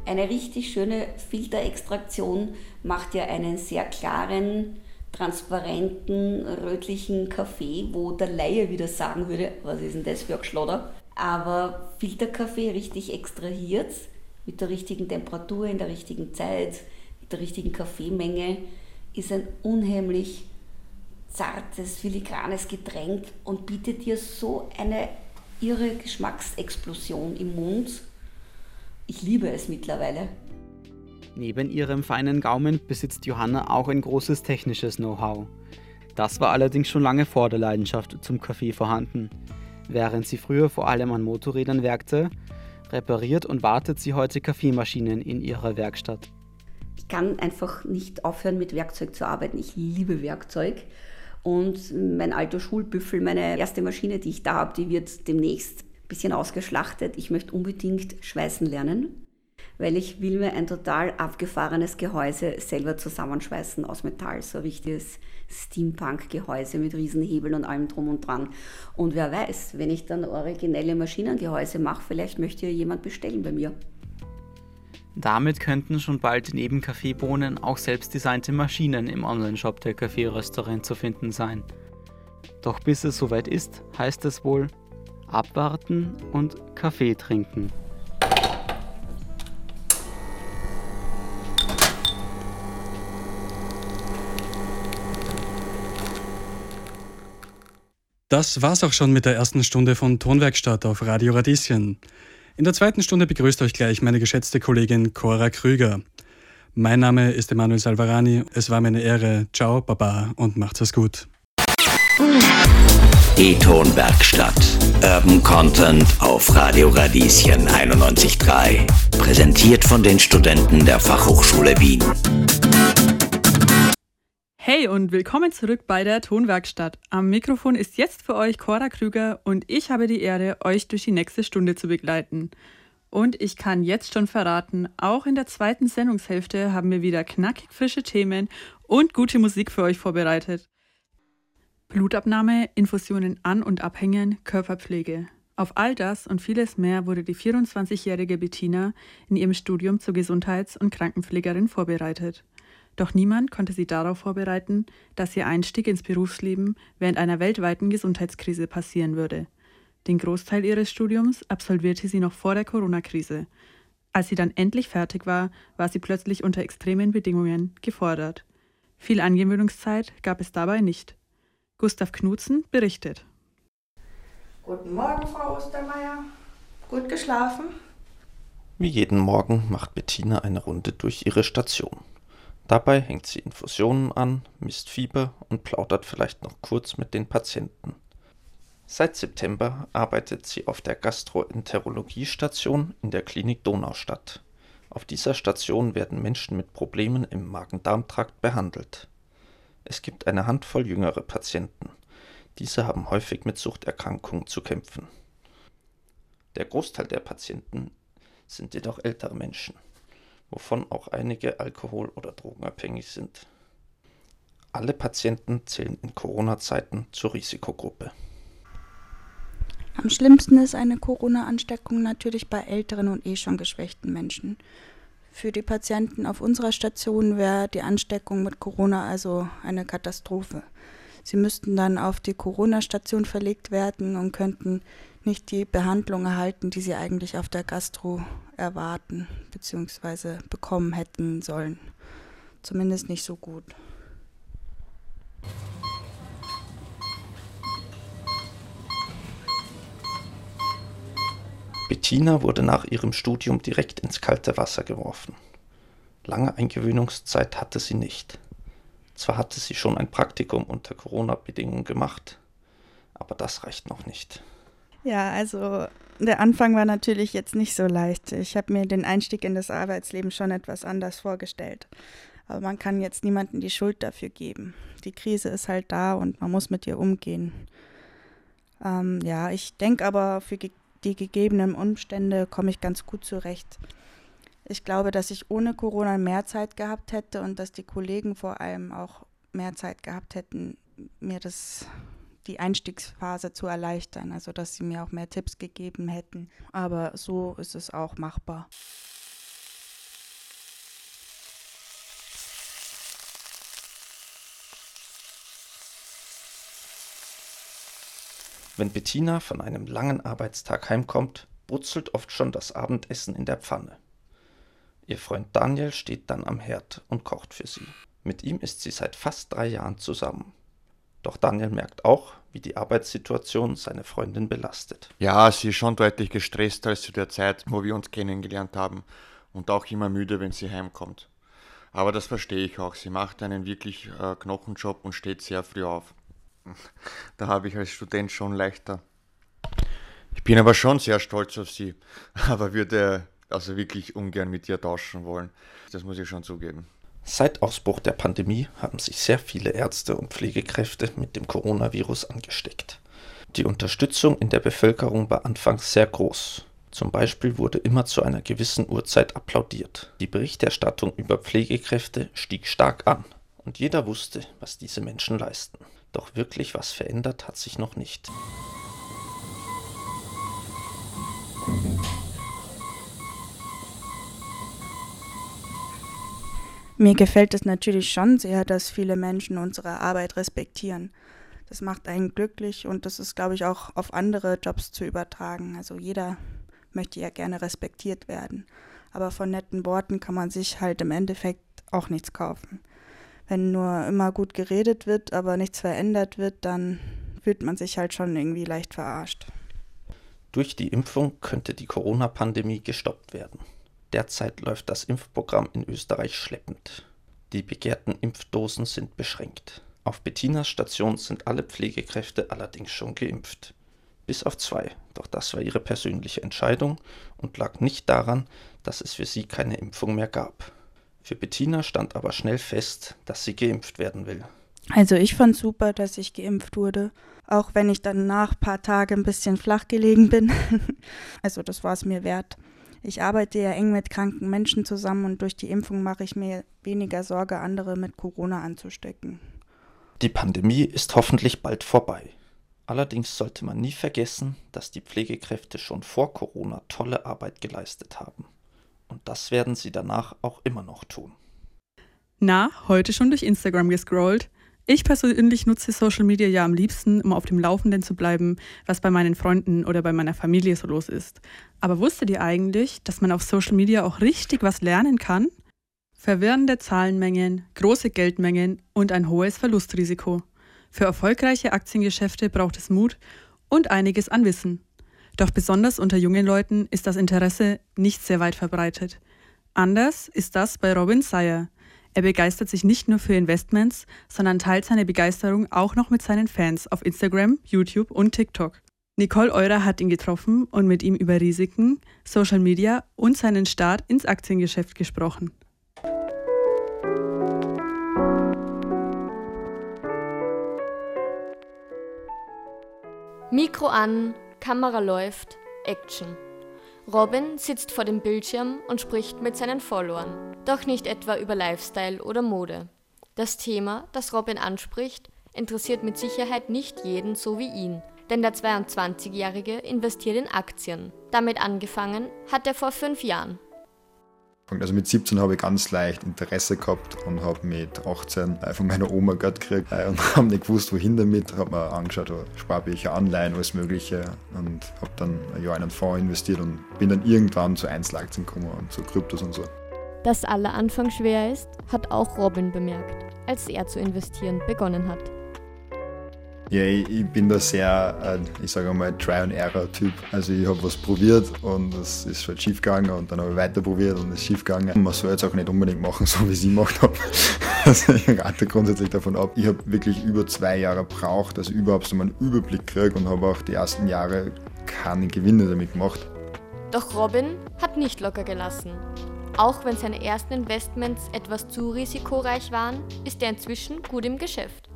[SPEAKER 16] Eine richtig schöne Filterextraktion macht ja einen sehr klaren, transparenten, rötlichen Kaffee, wo der Laie wieder sagen würde, was ist denn das für ein Geschlodder? Aber Filterkaffee richtig extrahiert, mit der richtigen Temperatur, in der richtigen Zeit, mit der richtigen Kaffeemenge, ist ein unheimlich zartes, filigranes Getränk und bietet dir so eine irre Geschmacksexplosion im Mund ich liebe es mittlerweile.
[SPEAKER 17] Neben ihrem feinen Gaumen besitzt Johanna auch ein großes technisches Know-how. Das war allerdings schon lange vor der Leidenschaft zum Kaffee vorhanden. Während sie früher vor allem an Motorrädern werkte, repariert und wartet sie heute Kaffeemaschinen in ihrer Werkstatt.
[SPEAKER 16] Ich kann einfach nicht aufhören, mit Werkzeug zu arbeiten. Ich liebe Werkzeug. Und mein alter Schulbüffel, meine erste Maschine, die ich da habe, die wird demnächst bisschen ausgeschlachtet. Ich möchte unbedingt schweißen lernen, weil ich will mir ein total abgefahrenes Gehäuse selber zusammenschweißen aus Metall. So ein richtiges Steampunk-Gehäuse mit Riesenhebeln und allem drum und dran. Und wer weiß, wenn ich dann originelle Maschinengehäuse mache, vielleicht möchte ja jemand bestellen bei mir.
[SPEAKER 17] Damit könnten schon bald neben Kaffeebohnen auch selbstdesignte Maschinen im Onlineshop der Kaffeerösterin zu finden sein. Doch bis es soweit ist, heißt es wohl abwarten und Kaffee trinken.
[SPEAKER 2] Das war's auch schon mit der ersten Stunde von Tonwerkstatt auf Radio Radieschen. In der zweiten Stunde begrüßt euch gleich meine geschätzte Kollegin Cora Krüger. Mein Name ist Emanuel Salvarani. Es war mir eine Ehre. Ciao, Baba und macht's es gut.
[SPEAKER 1] E-Ton-Werkstatt. Urban Content auf Radio Radieschen 91.3. Präsentiert von den Studenten der Fachhochschule Wien.
[SPEAKER 18] Hey und willkommen zurück bei der Tonwerkstatt. Am Mikrofon ist jetzt für euch Cora Krüger und ich habe die Ehre, euch durch die nächste Stunde zu begleiten. Und ich kann jetzt schon verraten, auch in der zweiten Sendungshälfte haben wir wieder knackig frische Themen und gute Musik für euch vorbereitet. Blutabnahme, Infusionen an und abhängen, Körperpflege. Auf all das und vieles mehr wurde die 24-jährige Bettina in ihrem Studium zur Gesundheits- und Krankenpflegerin vorbereitet. Doch niemand konnte sie darauf vorbereiten, dass ihr Einstieg ins Berufsleben während einer weltweiten Gesundheitskrise passieren würde. Den Großteil ihres Studiums absolvierte sie noch vor der Corona-Krise. Als sie dann endlich fertig war, war sie plötzlich unter extremen Bedingungen gefordert. Viel Angewöhnungszeit gab es dabei nicht. Gustav Knutzen berichtet.
[SPEAKER 19] Guten Morgen, Frau Ostermeier. Gut geschlafen?
[SPEAKER 20] Wie jeden Morgen macht Bettina eine Runde durch ihre Station. Dabei hängt sie Infusionen an, misst Fieber und plaudert vielleicht noch kurz mit den Patienten. Seit September arbeitet sie auf der Gastroenterologiestation in der Klinik Donaustadt. Auf dieser Station werden Menschen mit Problemen im Magen-Darm-Trakt behandelt. Es gibt eine Handvoll jüngere Patienten. Diese haben häufig mit Suchterkrankungen zu kämpfen. Der Großteil der Patienten sind jedoch ältere Menschen, wovon auch einige alkohol- oder drogenabhängig sind. Alle Patienten zählen in Corona-Zeiten zur Risikogruppe.
[SPEAKER 21] Am schlimmsten ist eine Corona-Ansteckung natürlich bei älteren und eh schon geschwächten Menschen. Für die Patienten auf unserer Station wäre die Ansteckung mit Corona also eine Katastrophe. Sie müssten dann auf die Corona-Station verlegt werden und könnten nicht die Behandlung erhalten, die sie eigentlich auf der Gastro erwarten bzw. bekommen hätten sollen. Zumindest nicht so gut.
[SPEAKER 20] Bettina wurde nach ihrem Studium direkt ins kalte Wasser geworfen. Lange Eingewöhnungszeit hatte sie nicht. Zwar hatte sie schon ein Praktikum unter Corona-Bedingungen gemacht, aber das reicht noch nicht.
[SPEAKER 21] Ja, also der Anfang war natürlich jetzt nicht so leicht. Ich habe mir den Einstieg in das Arbeitsleben schon etwas anders vorgestellt. Aber man kann jetzt niemandem die Schuld dafür geben. Die Krise ist halt da und man muss mit ihr umgehen. Ähm, ja, ich denke aber, für ge die gegebenen Umstände komme ich ganz gut zurecht. Ich glaube, dass ich ohne Corona mehr Zeit gehabt hätte und dass die Kollegen vor allem auch mehr Zeit gehabt hätten, mir das die Einstiegsphase zu erleichtern, also dass sie mir auch mehr Tipps gegeben hätten. Aber so ist es auch machbar.
[SPEAKER 20] Wenn Bettina von einem langen Arbeitstag heimkommt, brutzelt oft schon das Abendessen in der Pfanne. Ihr Freund Daniel steht dann am Herd und kocht für sie. Mit ihm ist sie seit fast drei Jahren zusammen. Doch Daniel merkt auch, wie die Arbeitssituation seine Freundin belastet.
[SPEAKER 22] Ja, sie ist schon deutlich gestresst als zu der Zeit, wo wir uns kennengelernt haben und auch immer müde, wenn sie heimkommt. Aber das verstehe ich auch. Sie macht einen wirklich äh, Knochenjob und steht sehr früh auf. (laughs) Da habe ich als Student schon leichter. Ich bin aber schon sehr stolz auf sie, (laughs) aber würde also wirklich ungern mit ihr tauschen wollen. Das muss ich schon zugeben.
[SPEAKER 20] Seit Ausbruch der Pandemie haben sich sehr viele Ärzte und Pflegekräfte mit dem Coronavirus angesteckt. Die Unterstützung in der Bevölkerung war anfangs sehr groß. Zum Beispiel wurde immer zu einer gewissen Uhrzeit applaudiert. Die Berichterstattung über Pflegekräfte stieg stark an und jeder wusste, was diese Menschen leisten. Doch wirklich was verändert hat sich noch nicht.
[SPEAKER 21] Mir gefällt es natürlich schon sehr, dass viele Menschen unsere Arbeit respektieren. Das macht einen glücklich und das ist, glaube ich, auch auf andere Jobs zu übertragen. Also jeder möchte ja gerne respektiert werden. Aber von netten Worten kann man sich halt im Endeffekt auch nichts kaufen. Wenn nur immer gut geredet wird, aber nichts verändert wird, dann fühlt man sich halt schon irgendwie leicht verarscht.
[SPEAKER 20] Durch die Impfung könnte die Corona-Pandemie gestoppt werden. Derzeit läuft das Impfprogramm in Österreich schleppend. Die begehrten Impfdosen sind beschränkt. Auf Bettinas Station sind alle Pflegekräfte allerdings schon geimpft. Bis auf zwei, doch das war ihre persönliche Entscheidung und lag nicht daran, dass es für sie keine Impfung mehr gab. Für Bettina stand aber schnell fest, dass sie geimpft werden will.
[SPEAKER 21] Also ich fand super, dass ich geimpft wurde, auch wenn ich dann nach ein paar Tagen ein bisschen flach gelegen bin. (laughs) also das war es mir wert. Ich arbeite ja eng mit kranken Menschen zusammen und durch die Impfung mache ich mir weniger Sorge, andere mit Corona anzustecken.
[SPEAKER 20] Die Pandemie ist hoffentlich bald vorbei. Allerdings sollte man nie vergessen, dass die Pflegekräfte schon vor Corona tolle Arbeit geleistet haben. Und das werden sie danach auch immer noch tun.
[SPEAKER 18] Na, heute schon durch Instagram gescrollt? Ich persönlich nutze Social Media ja am liebsten, um auf dem Laufenden zu bleiben, was bei meinen Freunden oder bei meiner Familie so los ist. Aber wusstet ihr eigentlich, dass man auf Social Media auch richtig was lernen kann? Verwirrende Zahlenmengen, große Geldmengen und ein hohes Verlustrisiko. Für erfolgreiche Aktiengeschäfte braucht es Mut und einiges an Wissen. Doch besonders unter jungen Leuten ist das Interesse nicht sehr weit verbreitet. Anders ist das bei Robin Sayer. Er begeistert sich nicht nur für Investments, sondern teilt seine Begeisterung auch noch mit seinen Fans auf Instagram, YouTube und TikTok. Nicole Eurer hat ihn getroffen und mit ihm über Risiken, Social Media und seinen Start ins Aktiengeschäft gesprochen.
[SPEAKER 23] Mikro an, Kamera läuft, Action. Robin sitzt vor dem Bildschirm und spricht mit seinen Followern, doch nicht etwa über Lifestyle oder Mode. Das Thema, das Robin anspricht, interessiert mit Sicherheit nicht jeden so wie ihn, denn der 22-Jährige investiert in Aktien. Damit angefangen hat er vor fünf Jahren.
[SPEAKER 8] Also mit 17 habe ich ganz leicht Interesse gehabt und habe mit 18 von meiner Oma Geld gekriegt äh, und (laughs) habe nicht gewusst, wohin damit. Habe mir angeschaut, Sparbücher, Anleihen, alles Mögliche und habe dann ein Jahr in einen Fonds investiert und bin dann irgendwann zu Einzelaktien gekommen und zu Kryptos und so.
[SPEAKER 23] Dass aller Anfang schwer ist, hat auch Robin bemerkt, als er zu investieren begonnen hat.
[SPEAKER 8] Ja, ich, bin da sehr, ich sage mal, Try-and-Error-Typ. Also ich habe was probiert und es ist halt schief gegangen und dann habe ich weiter probiert und es ist schief gegangen. Man soll jetzt auch nicht unbedingt machen, (laughs) so wie ich es gemacht habe. Also ich rate grundsätzlich davon ab. Ich habe wirklich über zwei Jahre gebraucht, dass ich überhaupt so einen Überblick kriege und habe auch die ersten Jahre keine Gewinne damit gemacht.
[SPEAKER 23] Doch Robin hat nicht locker gelassen. Auch wenn seine ersten Investments etwas zu risikoreich waren, ist er inzwischen gut im Geschäft.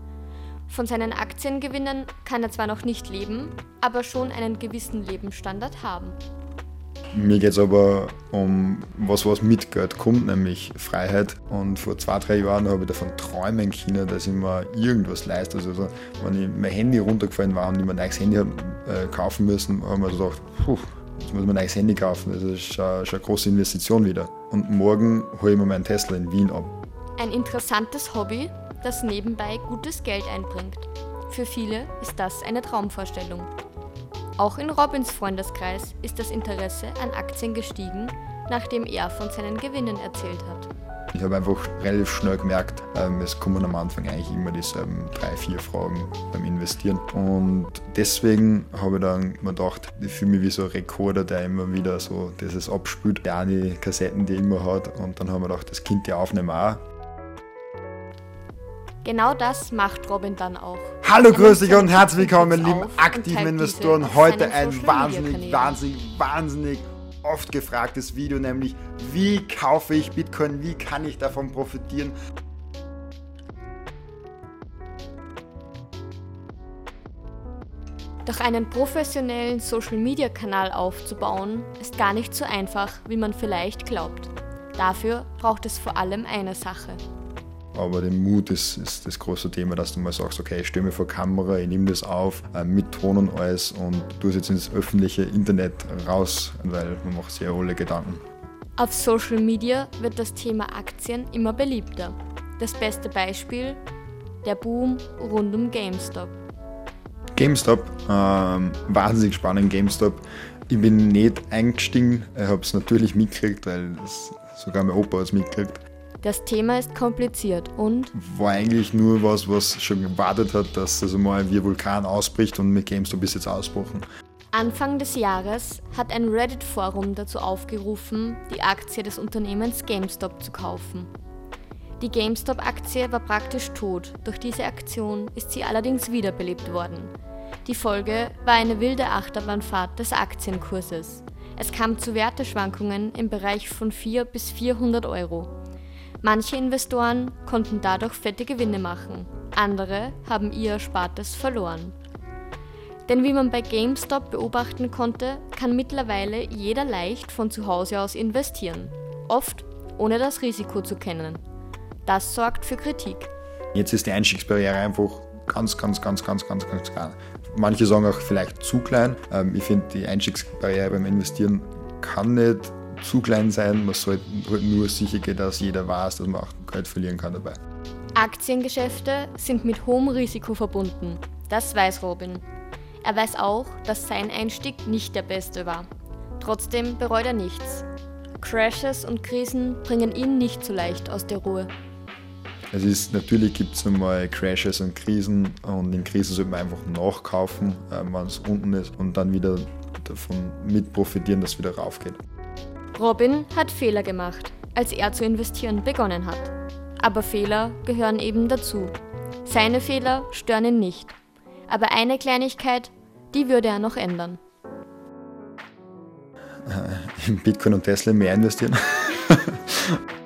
[SPEAKER 23] Von seinen Aktiengewinnen kann er zwar noch nicht leben, aber schon einen gewissen Lebensstandard haben.
[SPEAKER 8] Mir geht es aber um was, was mit Geld kommt, nämlich Freiheit. Und vor zwei, drei Jahren habe ich davon träumen können, dass ich mir irgendwas leiste. Also, wenn ich mein Handy runtergefallen war und ich mir ein neues Handy äh, kaufen müssen, habe ich mir gedacht, puh, jetzt muss ich mir ein neues Handy kaufen. Das ist schon, schon eine große Investition wieder. Und morgen hole ich mir meinen Tesla in Wien ab.
[SPEAKER 23] Ein interessantes Hobby, das nebenbei gutes Geld einbringt. Für viele ist das eine Traumvorstellung. Auch in Robins Freundeskreis ist das Interesse an Aktien gestiegen, nachdem er von seinen Gewinnen erzählt hat.
[SPEAKER 8] Ich habe einfach relativ schnell gemerkt, ähm, es kommen am Anfang eigentlich immer dieselben drei, vier Fragen beim Investieren. Und deswegen habe ich dann mir gedacht, ich fühle mich wie so ein Rekorder, der immer wieder so dieses abspült, der die Kassetten, die er immer hat. Und dann haben wir gedacht, das Kind die aufnehmen auch.
[SPEAKER 23] Genau das macht Robin dann auch.
[SPEAKER 8] Hallo, grüß dich und herzlich willkommen, meine lieben aktiven Investoren. Heute ein wahnsinnig, wahnsinnig, wahnsinnig oft gefragtes Video, nämlich wie kaufe ich Bitcoin, wie kann ich davon profitieren.
[SPEAKER 23] Doch einen professionellen Social-Media-Kanal aufzubauen, ist gar nicht so einfach, wie man vielleicht glaubt. Dafür braucht es vor allem eine Sache.
[SPEAKER 8] Aber der Mut ist, ist das große Thema, dass du mal sagst, okay, ich mir vor Kamera, ich nehme das auf, äh, mit Ton und alles und du es jetzt ins öffentliche Internet raus, weil man macht sich ja alle Gedanken.
[SPEAKER 23] Auf Social Media wird das Thema Aktien immer beliebter. Das beste Beispiel, der Boom rund um GameStop.
[SPEAKER 8] GameStop, ähm, wahnsinnig spannend GameStop. Ich bin nicht eingestiegen, ich habe es natürlich mitgekriegt, weil sogar mein Opa hat es mitgekriegt.
[SPEAKER 23] Das Thema ist kompliziert und
[SPEAKER 8] war eigentlich nur was, was schon gewartet hat, dass also mal ein Vulkan ausbricht und mit GameStop ist jetzt ausbrochen.
[SPEAKER 23] Anfang des Jahres hat ein Reddit-Forum dazu aufgerufen, die Aktie des Unternehmens GameStop zu kaufen. Die GameStop-Aktie war praktisch tot, durch diese Aktion ist sie allerdings wiederbelebt worden. Die Folge war eine wilde Achterbahnfahrt des Aktienkurses. Es kam zu Werteschwankungen im Bereich von 4 bis 400 Euro. Manche Investoren konnten dadurch fette Gewinne machen, andere haben ihr Erspartes verloren. Denn wie man bei GameStop beobachten konnte, kann mittlerweile jeder leicht von zu Hause aus investieren, oft ohne das Risiko zu kennen. Das sorgt für Kritik.
[SPEAKER 8] Jetzt ist die Einstiegsbarriere einfach ganz, ganz, ganz, ganz, ganz, ganz klein. Manche sagen auch vielleicht zu klein. Ähm, ich finde, die Einstiegsbarriere beim Investieren kann nicht zu klein sein. Man sollte halt nur sicher gehen, dass jeder weiß, dass man auch Geld verlieren kann dabei.
[SPEAKER 23] Aktiengeschäfte sind mit hohem Risiko verbunden. Das weiß Robin. Er weiß auch, dass sein Einstieg nicht der beste war. Trotzdem bereut er nichts. Crashes und Krisen bringen ihn nicht so leicht aus der Ruhe.
[SPEAKER 24] Es ist, natürlich gibt es einmal Crashes und Krisen und in Krisen sollte man einfach nachkaufen, äh, wenn es unten ist und dann wieder davon mit profitieren, dass es wieder raufgeht.
[SPEAKER 23] Robin hat Fehler gemacht, als er zu investieren begonnen hat. Aber Fehler gehören eben dazu. Seine Fehler stören ihn nicht. Aber eine Kleinigkeit, die würde er noch ändern.
[SPEAKER 24] In Bitcoin und Tesla mehr investieren. (laughs)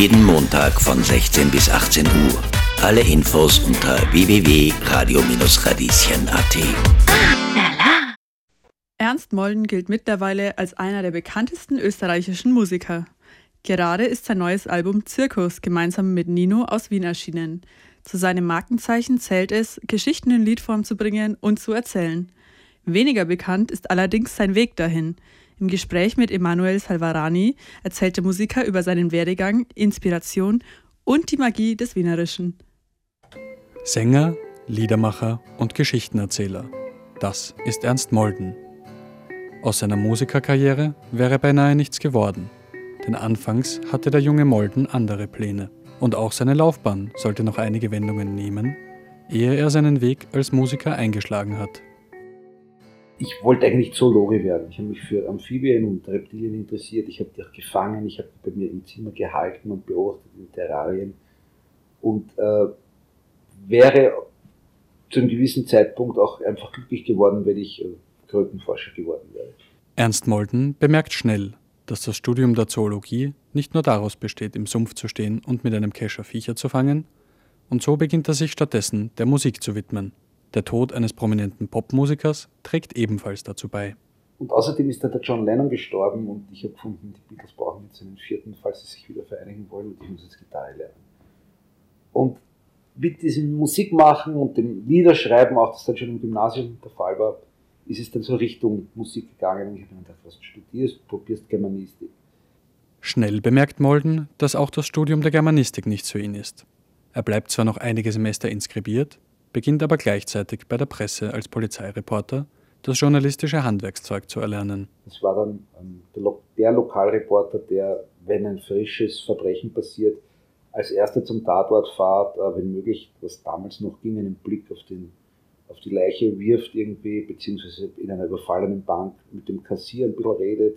[SPEAKER 1] Jeden Montag von 16 bis 18 Uhr. Alle Infos unter www.radio-radieschen.at.
[SPEAKER 18] Ernst Molden gilt mittlerweile als einer der bekanntesten österreichischen Musiker. Gerade ist sein neues Album Zirkus gemeinsam mit Nino aus Wien erschienen. Zu seinem Markenzeichen zählt es, Geschichten in Liedform zu bringen und zu erzählen. Weniger bekannt ist allerdings sein Weg dahin. Im Gespräch mit Emanuel Salvarani erzählt der Musiker über seinen Werdegang, Inspiration und die Magie des Wienerischen.
[SPEAKER 2] Sänger, Liedermacher und Geschichtenerzähler. Das ist Ernst Molden. Aus seiner Musikerkarriere wäre beinahe nichts geworden, denn anfangs hatte der junge Molden andere Pläne. Und auch seine Laufbahn sollte noch einige Wendungen nehmen, ehe er seinen Weg als Musiker eingeschlagen hat
[SPEAKER 25] ich wollte eigentlich Zoologe werden. Ich habe mich für Amphibien und Reptilien interessiert. Ich habe die auch gefangen. Ich habe die bei mir im Zimmer gehalten und beobachtet in Terrarien. Und äh, wäre zu einem gewissen Zeitpunkt auch einfach glücklich geworden, wenn ich äh, Krötenforscher geworden wäre.
[SPEAKER 2] Ernst Molden bemerkt schnell, dass das Studium der Zoologie nicht nur daraus besteht, im Sumpf zu stehen und mit einem Kescher Viecher zu fangen, und so beginnt er sich stattdessen der Musik zu widmen. Der Tod eines prominenten Popmusikers trägt ebenfalls dazu bei.
[SPEAKER 25] Und außerdem ist da der John Lennon gestorben und ich habe gefunden, die Beatles brauchen jetzt einen vierten, falls sie sich wieder vereinigen wollen und ich muss jetzt Gitarre lernen. Und mit diesem Musikmachen und dem Liederschreiben, auch das dann schon im Gymnasium der Fall war, ist es dann so Richtung Musik gegangen und ich habe mir gedacht, was du studierst, probierst Germanistik.
[SPEAKER 2] Schnell bemerkt Molden, dass auch das Studium der Germanistik nichts für ihn ist. Er bleibt zwar noch einige Semester inskribiert, beginnt aber gleichzeitig bei der Presse als Polizeireporter das journalistische Handwerkszeug zu erlernen.
[SPEAKER 25] Das war dann ähm, der, Lo der Lokalreporter, der, wenn ein frisches Verbrechen passiert, als erster zum Tatort fahrt, äh, wenn möglich, was damals noch ging, einen Blick auf, den, auf die Leiche wirft irgendwie, beziehungsweise in einer überfallenen Bank mit dem Kassier ein bisschen redet.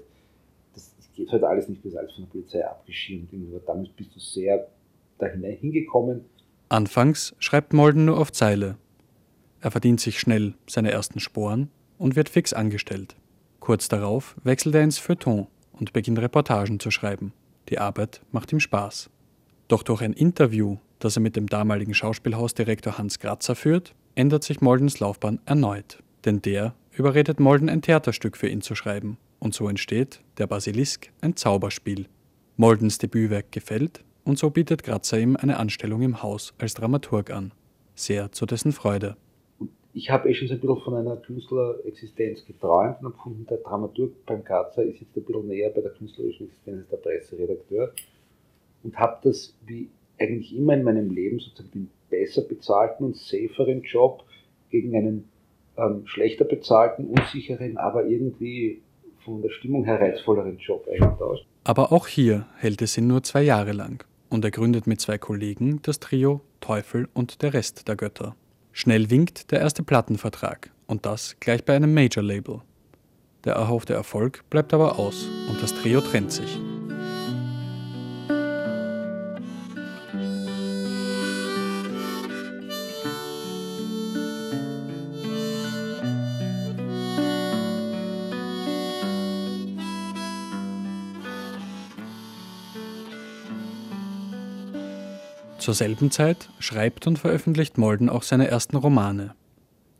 [SPEAKER 25] Das geht halt alles nicht bis alles von der Polizei abgeschirmt. Damals bist du sehr da hingekommen
[SPEAKER 2] Anfangs schreibt Molden nur auf Zeile. Er verdient sich schnell seine ersten Sporen und wird fix angestellt. Kurz darauf wechselt er ins Feuilleton und beginnt Reportagen zu schreiben. Die Arbeit macht ihm Spaß. Doch durch ein Interview, das er mit dem damaligen Schauspielhausdirektor Hans Kratzer führt, ändert sich Moldens Laufbahn erneut. Denn der überredet Molden ein Theaterstück für ihn zu schreiben. Und so entsteht Der Basilisk, ein Zauberspiel. Moldens Debütwerk gefällt und so bietet Grazer ihm eine Anstellung im Haus als Dramaturg an. Sehr zu dessen Freude.
[SPEAKER 25] Ich habe eh schon so ein bisschen von einer Künstlerexistenz geträumt und gefunden, der Dramaturg beim Grazer ist jetzt ein bisschen näher bei der künstlerischen Existenz als der Presseredakteur und habe das wie eigentlich immer in meinem Leben sozusagen den besser bezahlten und saferen Job gegen einen ähm, schlechter bezahlten, unsicheren, aber irgendwie von der Stimmung her reizvolleren Job eingetauscht.
[SPEAKER 2] Aber auch hier hält es ihn nur zwei Jahre lang und er gründet mit zwei Kollegen das Trio Teufel und der Rest der Götter. Schnell winkt der erste Plattenvertrag und das gleich bei einem Major-Label. Der erhoffte Erfolg bleibt aber aus und das Trio trennt sich. Zur selben Zeit schreibt und veröffentlicht Molden auch seine ersten Romane.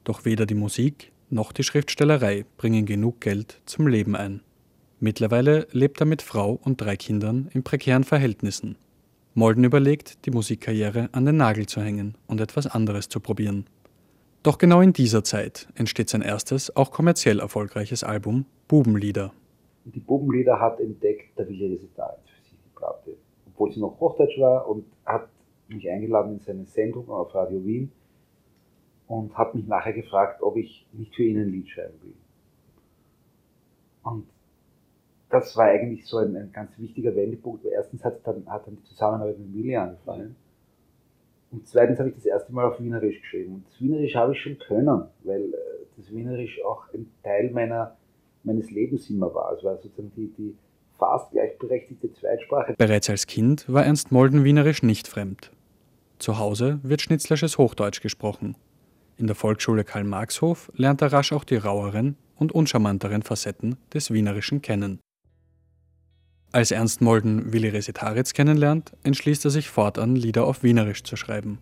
[SPEAKER 2] Doch weder die Musik noch die Schriftstellerei bringen genug Geld zum Leben ein. Mittlerweile lebt er mit Frau und drei Kindern in prekären Verhältnissen. Molden überlegt, die Musikkarriere an den Nagel zu hängen und etwas anderes zu probieren. Doch genau in dieser Zeit entsteht sein erstes, auch kommerziell erfolgreiches Album Bubenlieder.
[SPEAKER 25] Die Bubenlieder hat entdeckt, der Willi Resital für sich die Platte. Obwohl sie noch Hochdeutsch war und hat mich eingeladen in seine Sendung auf Radio Wien und hat mich nachher gefragt, ob ich nicht für ihn ein Lied schreiben will. Und das war eigentlich so ein, ein ganz wichtiger Wendepunkt, weil erstens hat dann, hat dann die Zusammenarbeit mit Willi angefangen und zweitens habe ich das erste Mal auf Wienerisch geschrieben. Und das Wienerisch habe ich schon können, weil äh, das Wienerisch auch ein Teil meiner, meines Lebens immer war. Es war sozusagen die, die fast gleichberechtigte Zweitsprache.
[SPEAKER 2] Bereits als Kind war Ernst Molden Wienerisch nicht fremd. Zu Hause wird schnitzlersches Hochdeutsch gesprochen. In der Volksschule Karl-Marx-Hof lernt er rasch auch die raueren und uncharmanteren Facetten des Wienerischen kennen. Als Ernst Molden Willi Resetaritz kennenlernt, entschließt er sich fortan Lieder auf Wienerisch zu schreiben.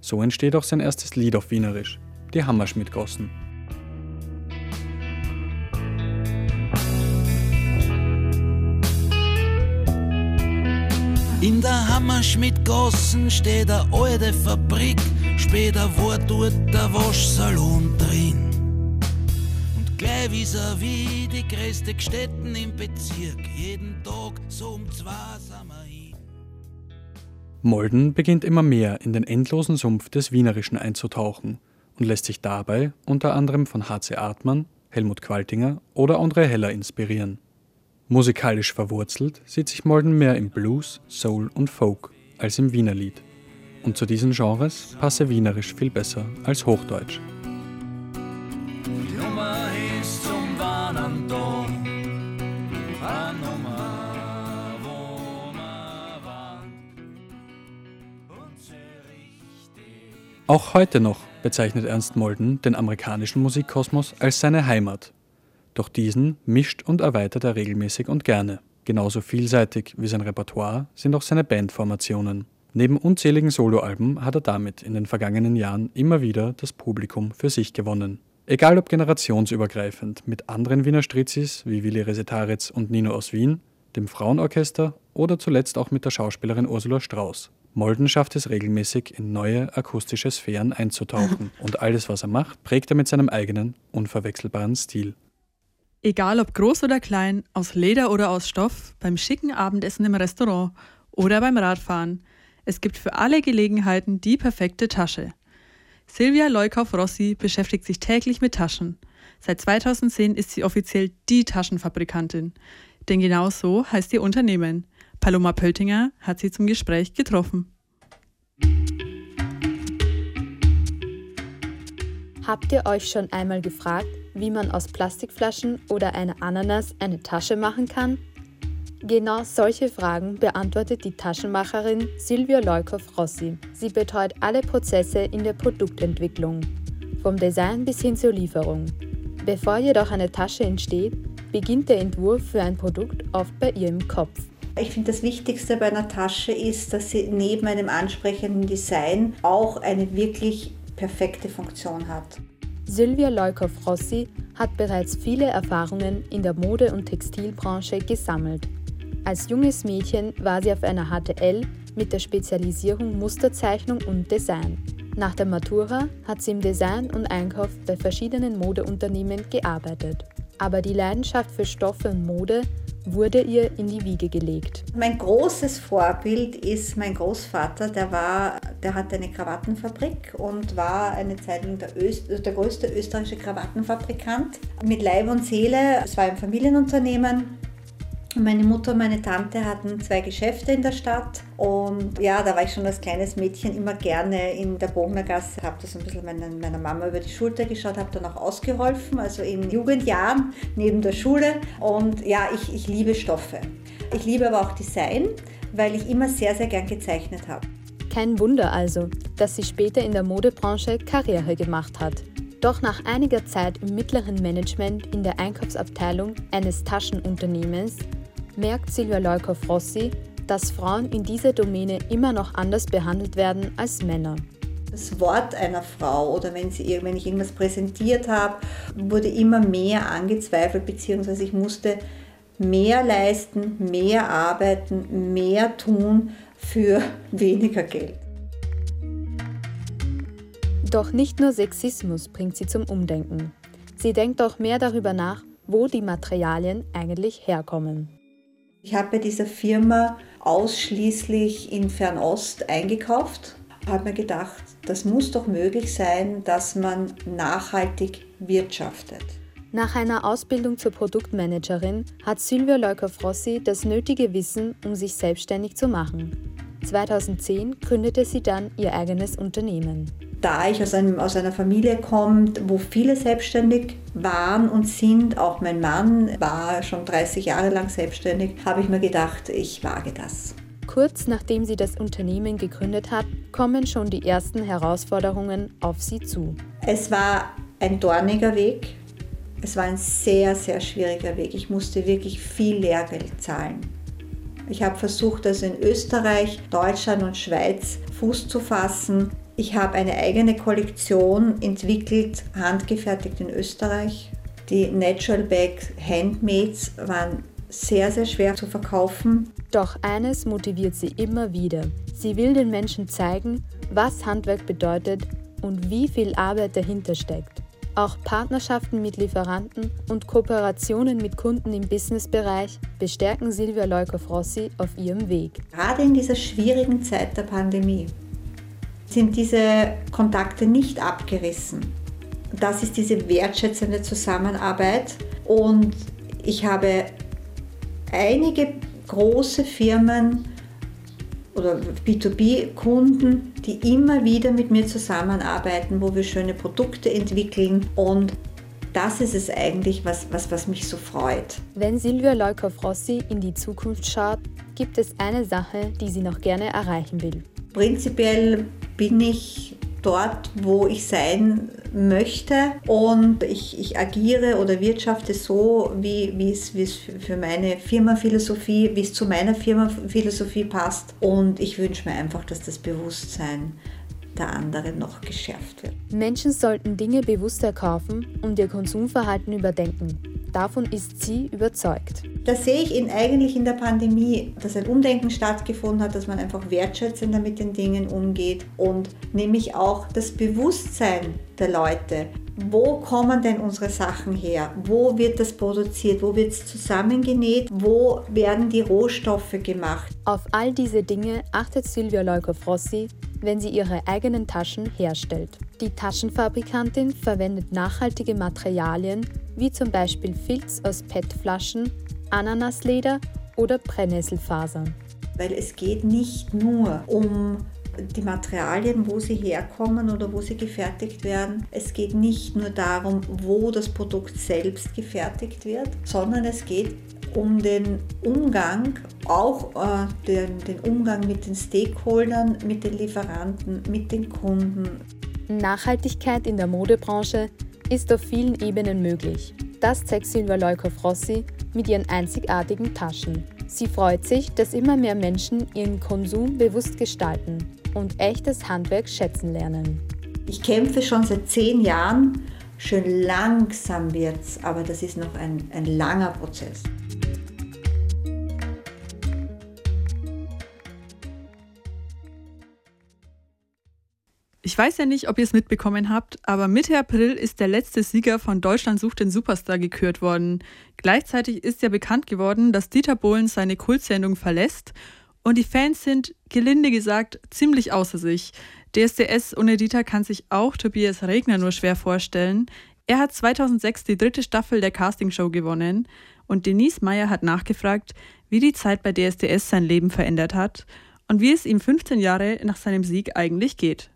[SPEAKER 2] So entsteht auch sein erstes Lied auf Wienerisch, die Hammerschmidt-Gossen.
[SPEAKER 26] In der Hammerschmidt-Gossen steht eine alte Fabrik, später war dort der Waschsalon drin. Gleich vis-à-vis die größte Städten im Bezirk. Jeden Tag so um zwei sind wir hin.
[SPEAKER 2] Molden beginnt immer mehr in den endlosen Sumpf des Wienerischen einzutauchen und lässt sich dabei unter anderem von H.C. Artmann, Helmut Qualtinger oder André Heller inspirieren. Musikalisch verwurzelt sieht sich Molden mehr im Blues, Soul und Folk als im Wienerlied. Und zu diesen Genres passe Wienerisch viel besser als Hochdeutsch. Auch heute noch bezeichnet Ernst Molden den amerikanischen Musikkosmos als seine Heimat. Doch diesen mischt und erweitert er regelmäßig und gerne. Genauso vielseitig wie sein Repertoire sind auch seine Bandformationen. Neben unzähligen Soloalben hat er damit in den vergangenen Jahren immer wieder das Publikum für sich gewonnen. Egal ob generationsübergreifend mit anderen Wiener Strizzis wie Willi Resetaritz und Nino aus Wien, dem Frauenorchester oder zuletzt auch mit der Schauspielerin Ursula Strauß. Molden schafft es regelmäßig, in neue akustische Sphären einzutauchen (laughs) und alles, was er macht, prägt er mit seinem eigenen, unverwechselbaren Stil.
[SPEAKER 18] Egal ob groß oder klein, aus Leder oder aus Stoff, beim schicken Abendessen im Restaurant oder beim Radfahren, es gibt für alle Gelegenheiten die perfekte Tasche – Silvia Leukauf-Rossi beschäftigt sich täglich mit Taschen. Seit 2010 ist sie offiziell die Taschenfabrikantin. Denn genau so heißt ihr Unternehmen. Paloma Pöltinger hat sie zum Gespräch getroffen.
[SPEAKER 27] Habt ihr euch schon einmal gefragt, wie man aus Plastikflaschen oder einer Ananas eine Tasche machen kann? Genau solche Fragen beantwortet die Taschenmacherin Silvia Leukow-Rossi. Sie betreut alle Prozesse in der Produktentwicklung, vom Design bis hin zur Lieferung. Bevor jedoch eine Tasche entsteht, beginnt der Entwurf für ein Produkt oft bei ihr im Kopf.
[SPEAKER 28] Ich finde, das Wichtigste bei einer Tasche ist, dass sie neben einem ansprechenden Design auch eine wirklich perfekte Funktion hat.
[SPEAKER 27] Sylvia Leukow-Rossi hat bereits viele Erfahrungen in der Mode- und Textilbranche gesammelt. Als junges Mädchen war sie auf einer HTL mit der Spezialisierung Musterzeichnung und Design. Nach der Matura hat sie im Design und Einkauf bei verschiedenen Modeunternehmen gearbeitet. Aber die Leidenschaft für Stoffe und Mode wurde ihr in die Wiege gelegt.
[SPEAKER 28] Mein großes Vorbild ist mein Großvater, der war, der hatte eine Krawattenfabrik und war eine Zeit lang der, Öst, der größte österreichische Krawattenfabrikant. Mit Leib und Seele, es war ein Familienunternehmen meine Mutter und meine Tante hatten zwei Geschäfte in der Stadt und ja, da war ich schon als kleines Mädchen immer gerne in der Bognergasse, habe das ein bisschen meiner, meiner Mama über die Schulter geschaut, habe dann auch ausgeholfen, also in Jugendjahren neben der Schule und ja, ich, ich liebe Stoffe. Ich liebe aber auch Design, weil ich immer sehr, sehr gern gezeichnet habe.
[SPEAKER 27] Kein Wunder also, dass sie später in der Modebranche Karriere gemacht hat. Doch nach einiger Zeit im mittleren Management in der Einkaufsabteilung eines Taschenunternehmens merkt Silvia Leukow-Rossi, dass Frauen in dieser Domäne immer noch anders behandelt werden als Männer.
[SPEAKER 28] Das Wort einer Frau oder wenn, sie, wenn ich irgendwas präsentiert habe, wurde immer mehr angezweifelt, beziehungsweise ich musste mehr leisten, mehr arbeiten, mehr tun für (laughs) weniger Geld.
[SPEAKER 27] Doch nicht nur Sexismus bringt sie zum Umdenken. Sie denkt auch mehr darüber nach, wo die Materialien eigentlich herkommen.
[SPEAKER 28] Ich habe bei dieser Firma ausschließlich in Fernost eingekauft, habe mir gedacht, das muss doch möglich sein, dass man nachhaltig wirtschaftet.
[SPEAKER 27] Nach einer Ausbildung zur Produktmanagerin hat Sylvia Leuker-Frossi das nötige Wissen, um sich selbstständig zu machen. 2010 gründete sie dann ihr eigenes Unternehmen.
[SPEAKER 28] Da ich aus, einem, aus einer Familie komme, wo viele selbstständig waren und sind, auch mein Mann war schon 30 Jahre lang selbstständig, habe ich mir gedacht, ich wage das.
[SPEAKER 27] Kurz nachdem sie das Unternehmen gegründet hat, kommen schon die ersten Herausforderungen auf sie zu.
[SPEAKER 28] Es war ein dorniger Weg. Es war ein sehr, sehr schwieriger Weg. Ich musste wirklich viel Lehrgeld zahlen. Ich habe versucht, also in Österreich, Deutschland und Schweiz Fuß zu fassen. Ich habe eine eigene Kollektion entwickelt, handgefertigt in Österreich. Die Natural Bag Handmades waren sehr, sehr schwer zu verkaufen.
[SPEAKER 27] Doch eines motiviert sie immer wieder. Sie will den Menschen zeigen, was Handwerk bedeutet und wie viel Arbeit dahinter steckt. Auch Partnerschaften mit Lieferanten und Kooperationen mit Kunden im Businessbereich bestärken Silvia Leuker-Frossi auf ihrem Weg.
[SPEAKER 28] Gerade in dieser schwierigen Zeit der Pandemie sind diese Kontakte nicht abgerissen. Das ist diese wertschätzende Zusammenarbeit und ich habe einige große Firmen oder B2B-Kunden, die immer wieder mit mir zusammenarbeiten, wo wir schöne Produkte entwickeln und das ist es eigentlich, was, was, was mich so freut.
[SPEAKER 27] Wenn Silvia Leukow-Rossi in die Zukunft schaut, gibt es eine Sache, die sie noch gerne erreichen will.
[SPEAKER 28] Prinzipiell bin ich dort, wo ich sein möchte und ich, ich agiere oder wirtschafte so, wie, wie, es, wie es für meine Firmaphilosophie, wie es zu meiner Firmaphilosophie passt. Und ich wünsche mir einfach, dass das Bewusstsein der anderen noch geschärft wird.
[SPEAKER 27] Menschen sollten Dinge bewusster kaufen und ihr Konsumverhalten überdenken. Davon ist sie überzeugt.
[SPEAKER 28] Da sehe ich in, eigentlich in der Pandemie, dass ein Umdenken stattgefunden hat, dass man einfach wertschätzender mit den Dingen umgeht und nämlich auch das Bewusstsein der Leute. Wo kommen denn unsere Sachen her? Wo wird das produziert? Wo wird es zusammengenäht? Wo werden die Rohstoffe gemacht?
[SPEAKER 27] Auf all diese Dinge achtet Silvia Leuko-Frossi, wenn sie ihre eigenen Taschen herstellt. Die Taschenfabrikantin verwendet nachhaltige Materialien wie zum Beispiel Filz aus PET-Flaschen, Ananasleder oder Brennnesselfasern.
[SPEAKER 28] Weil es geht nicht nur um die Materialien, wo sie herkommen oder wo sie gefertigt werden. Es geht nicht nur darum, wo das Produkt selbst gefertigt wird, sondern es geht um den Umgang, auch äh, den, den Umgang mit den Stakeholdern, mit den Lieferanten, mit den Kunden.
[SPEAKER 27] Nachhaltigkeit in der Modebranche ist auf vielen Ebenen möglich. Das zeigt Silvia Leukow-Rossi mit ihren einzigartigen Taschen. Sie freut sich, dass immer mehr Menschen ihren Konsum bewusst gestalten und echtes Handwerk schätzen lernen.
[SPEAKER 28] Ich kämpfe schon seit zehn Jahren. Schön langsam wird's, aber das ist noch ein, ein langer Prozess.
[SPEAKER 18] Ich weiß ja nicht, ob ihr es mitbekommen habt, aber Mitte April ist der letzte Sieger von Deutschland sucht den Superstar gekürt worden. Gleichzeitig ist ja bekannt geworden, dass Dieter Bohlen seine Kultsendung verlässt und die Fans sind, gelinde gesagt, ziemlich außer sich. DSDS ohne Dieter kann sich auch Tobias Regner nur schwer vorstellen. Er hat 2006 die dritte Staffel der Castingshow gewonnen und Denise Meyer hat nachgefragt, wie die Zeit bei DSDS sein Leben verändert hat und wie es ihm 15 Jahre nach seinem Sieg eigentlich geht.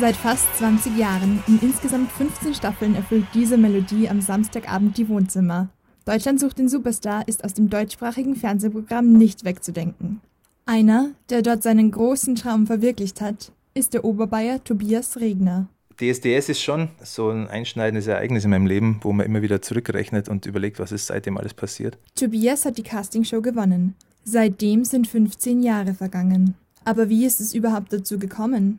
[SPEAKER 29] Seit fast 20 Jahren in insgesamt 15 Staffeln erfüllt diese Melodie am Samstagabend die Wohnzimmer. Deutschland sucht den Superstar ist aus dem deutschsprachigen Fernsehprogramm nicht wegzudenken. Einer, der dort seinen großen Traum verwirklicht hat, ist der Oberbayer Tobias Regner.
[SPEAKER 30] DSDS ist schon so ein einschneidendes Ereignis in meinem Leben, wo man immer wieder zurückrechnet und überlegt, was ist seitdem alles passiert.
[SPEAKER 29] Tobias hat die Castingshow gewonnen. Seitdem sind 15 Jahre vergangen. Aber wie ist es überhaupt dazu gekommen?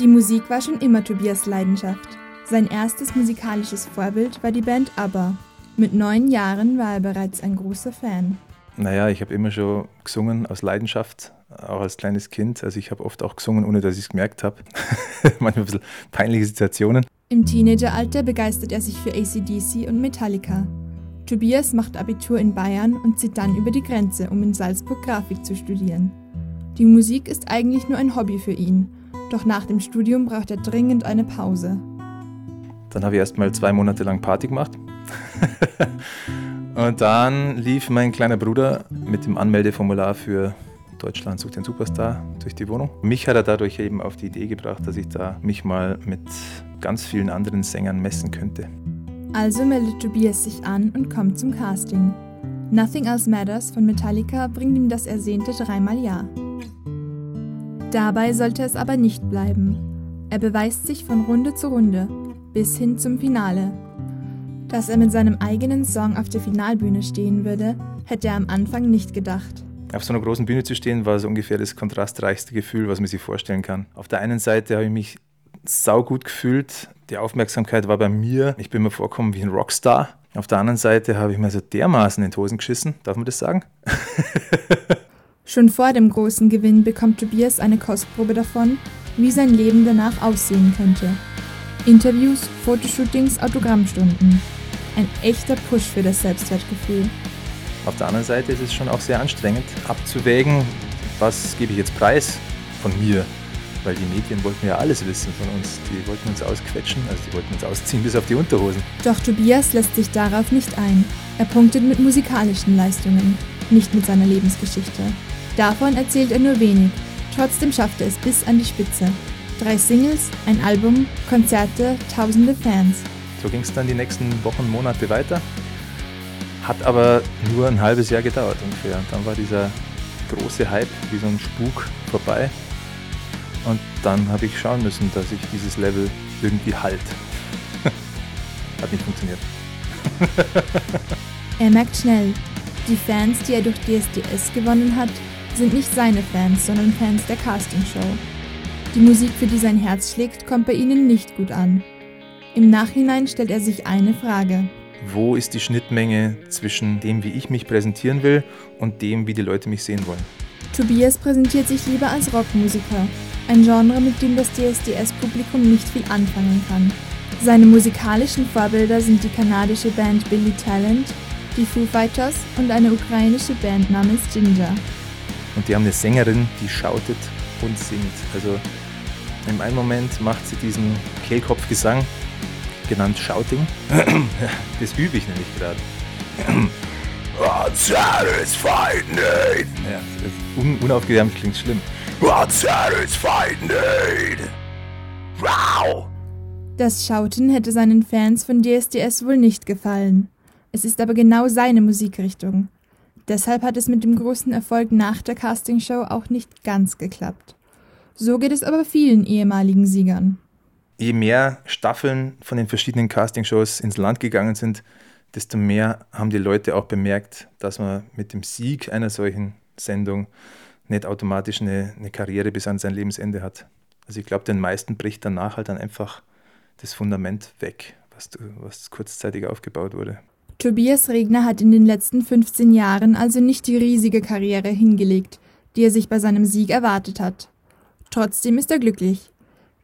[SPEAKER 29] Die Musik war schon immer Tobias Leidenschaft. Sein erstes musikalisches Vorbild war die Band ABBA. Mit neun Jahren war er bereits ein großer Fan.
[SPEAKER 30] Naja, ich habe immer schon gesungen aus Leidenschaft, auch als kleines Kind. Also ich habe oft auch gesungen, ohne dass ich es gemerkt habe. (laughs) Manchmal ein bisschen peinliche Situationen.
[SPEAKER 29] Im Teenageralter begeistert er sich für ACDC und Metallica. Tobias macht Abitur in Bayern und zieht dann über die Grenze, um in Salzburg Grafik zu studieren. Die Musik ist eigentlich nur ein Hobby für ihn, doch nach dem Studium braucht er dringend eine Pause.
[SPEAKER 30] Dann habe ich erst mal zwei Monate lang Party gemacht. (laughs) und dann lief mein kleiner Bruder mit dem Anmeldeformular für Deutschland sucht den Superstar durch die Wohnung. Mich hat er dadurch eben auf die Idee gebracht, dass ich da mich mal mit ganz vielen anderen Sängern messen könnte.
[SPEAKER 29] Also meldet Tobias sich an und kommt zum Casting. Nothing Else Matters von Metallica bringt ihm das ersehnte dreimal Ja. Dabei sollte es aber nicht bleiben. Er beweist sich von Runde zu Runde, bis hin zum Finale. Dass er mit seinem eigenen Song auf der Finalbühne stehen würde, hätte er am Anfang nicht gedacht.
[SPEAKER 30] Auf so einer großen Bühne zu stehen, war so ungefähr das kontrastreichste Gefühl, was man sich vorstellen kann. Auf der einen Seite habe ich mich saugut gefühlt. Die Aufmerksamkeit war bei mir. Ich bin mir vorgekommen wie ein Rockstar. Auf der anderen Seite habe ich mir so dermaßen in die Hosen geschissen. Darf man das sagen? (laughs)
[SPEAKER 29] Schon vor dem großen Gewinn bekommt Tobias eine Kostprobe davon, wie sein Leben danach aussehen könnte. Interviews, Fotoshootings, Autogrammstunden. Ein echter Push für das Selbstwertgefühl.
[SPEAKER 30] Auf der anderen Seite ist es schon auch sehr anstrengend, abzuwägen, was gebe ich jetzt preis von mir. Weil die Medien wollten ja alles wissen von uns. Die wollten uns ausquetschen, also die wollten uns ausziehen bis auf die Unterhosen.
[SPEAKER 29] Doch Tobias lässt sich darauf nicht ein. Er punktet mit musikalischen Leistungen, nicht mit seiner Lebensgeschichte. Davon erzählt er nur wenig. Trotzdem schafft er es bis an die Spitze. Drei Singles, ein Album, Konzerte, tausende Fans.
[SPEAKER 30] So ging es dann die nächsten Wochen, Monate weiter. Hat aber nur ein halbes Jahr gedauert ungefähr. Und dann war dieser große Hype wie so ein Spuk vorbei. Und dann habe ich schauen müssen, dass ich dieses Level irgendwie halt. (laughs) Hat nicht funktioniert. (laughs)
[SPEAKER 29] er merkt schnell, die Fans, die er durch DSDS gewonnen hat, sind nicht seine Fans, sondern Fans der Castingshow. Die Musik, für die sein Herz schlägt, kommt bei ihnen nicht gut an. Im Nachhinein stellt er sich eine Frage
[SPEAKER 30] wo ist die Schnittmenge zwischen dem, wie ich mich präsentieren will und dem, wie die Leute mich sehen wollen.
[SPEAKER 29] Tobias präsentiert sich lieber als Rockmusiker, ein Genre, mit dem das DSDS-Publikum nicht viel anfangen kann. Seine musikalischen Vorbilder sind die kanadische Band Billy Talent, die Foo Fighters und eine ukrainische Band namens Ginger.
[SPEAKER 30] Und die haben eine Sängerin, die schautet und singt. Also im einen Moment macht sie diesen Kehlkopfgesang genannt Shouting. (clears throat) Das übe ich nämlich gerade. (clears throat) Unsatisfied need. Ja, un unaufgewärmt klingt schlimm. Unsatisfied need.
[SPEAKER 29] Wow. Das Schauten hätte seinen Fans von DSDS wohl nicht gefallen. Es ist aber genau seine Musikrichtung. Deshalb hat es mit dem großen Erfolg nach der Castingshow auch nicht ganz geklappt. So geht es aber vielen ehemaligen Siegern
[SPEAKER 30] je mehr Staffeln von den verschiedenen Castingshows ins Land gegangen sind, desto mehr haben die Leute auch bemerkt, dass man mit dem Sieg einer solchen Sendung nicht automatisch eine, eine Karriere bis an sein Lebensende hat. Also ich glaube, den meisten bricht danach halt dann einfach das Fundament weg, was, was kurzzeitig aufgebaut wurde.
[SPEAKER 29] Tobias Regner hat in den letzten 15 Jahren also nicht die riesige Karriere hingelegt, die er sich bei seinem Sieg erwartet hat. Trotzdem ist er glücklich.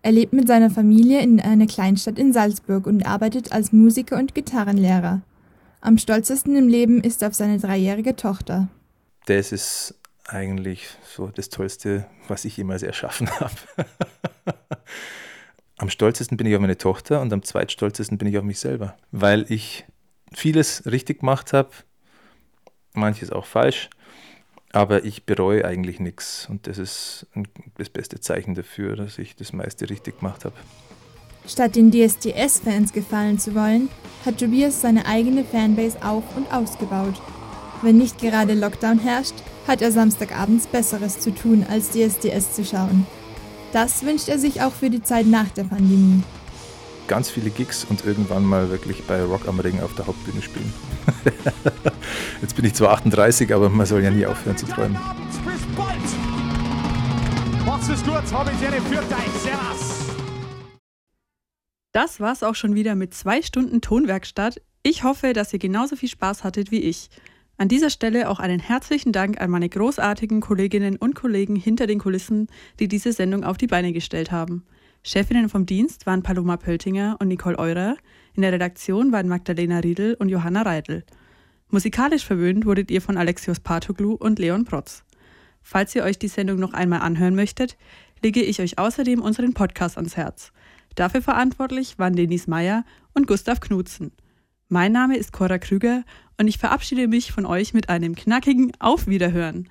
[SPEAKER 29] Er lebt mit seiner Familie in einer Kleinstadt in Salzburg und arbeitet als Musiker und Gitarrenlehrer. Am stolzesten im Leben ist er auf seine dreijährige Tochter.
[SPEAKER 30] Das ist eigentlich so das Tollste, was ich jemals erschaffen (laughs) habe. am stolzesten bin ich auf meine Tochter und am zweitstolzesten bin ich auf mich selber, weil ich vieles richtig gemacht habe, manches auch falsch. Aber ich bereue eigentlich nichts und das ist das beste Zeichen dafür, dass ich das meiste richtig gemacht habe.
[SPEAKER 29] Statt den DSDS-Fans gefallen zu wollen, hat Tobias seine eigene Fanbase auf- und ausgebaut. Wenn nicht gerade Lockdown herrscht, hat er Samstagabends Besseres zu tun, als DSDS zu schauen. Das wünscht er sich auch für die Zeit nach der Pandemie.
[SPEAKER 30] Ganz viele Gigs und irgendwann mal wirklich bei Rock am Ring auf der Hauptbühne spielen. (laughs) Jetzt bin ich zwar 38, aber man soll ja nie aufhören zu träumen.
[SPEAKER 18] Das war's auch schon wieder mit zwei Stunden Tonwerkstatt. Ich hoffe, dass ihr genauso viel Spaß hattet wie ich. An dieser Stelle auch einen herzlichen Dank an meine großartigen Kolleginnen und Kollegen hinter den Kulissen, die diese Sendung auf die Beine gestellt haben. Chefinnen vom Dienst waren Paloma Pöltinger und Nicole Eurer, in der Redaktion waren Magdalena Riedel und Johanna Reidel. Musikalisch verwöhnt wurdet ihr von Alexios Patoglu und Leon Protz. Falls ihr euch die Sendung noch einmal anhören möchtet, lege ich euch außerdem unseren Podcast ans Herz. Dafür verantwortlich waren Denis Meyer und Gustav Knutzen. Mein Name ist Cora Krüger und ich verabschiede mich von euch mit einem knackigen Auf Wiederhören.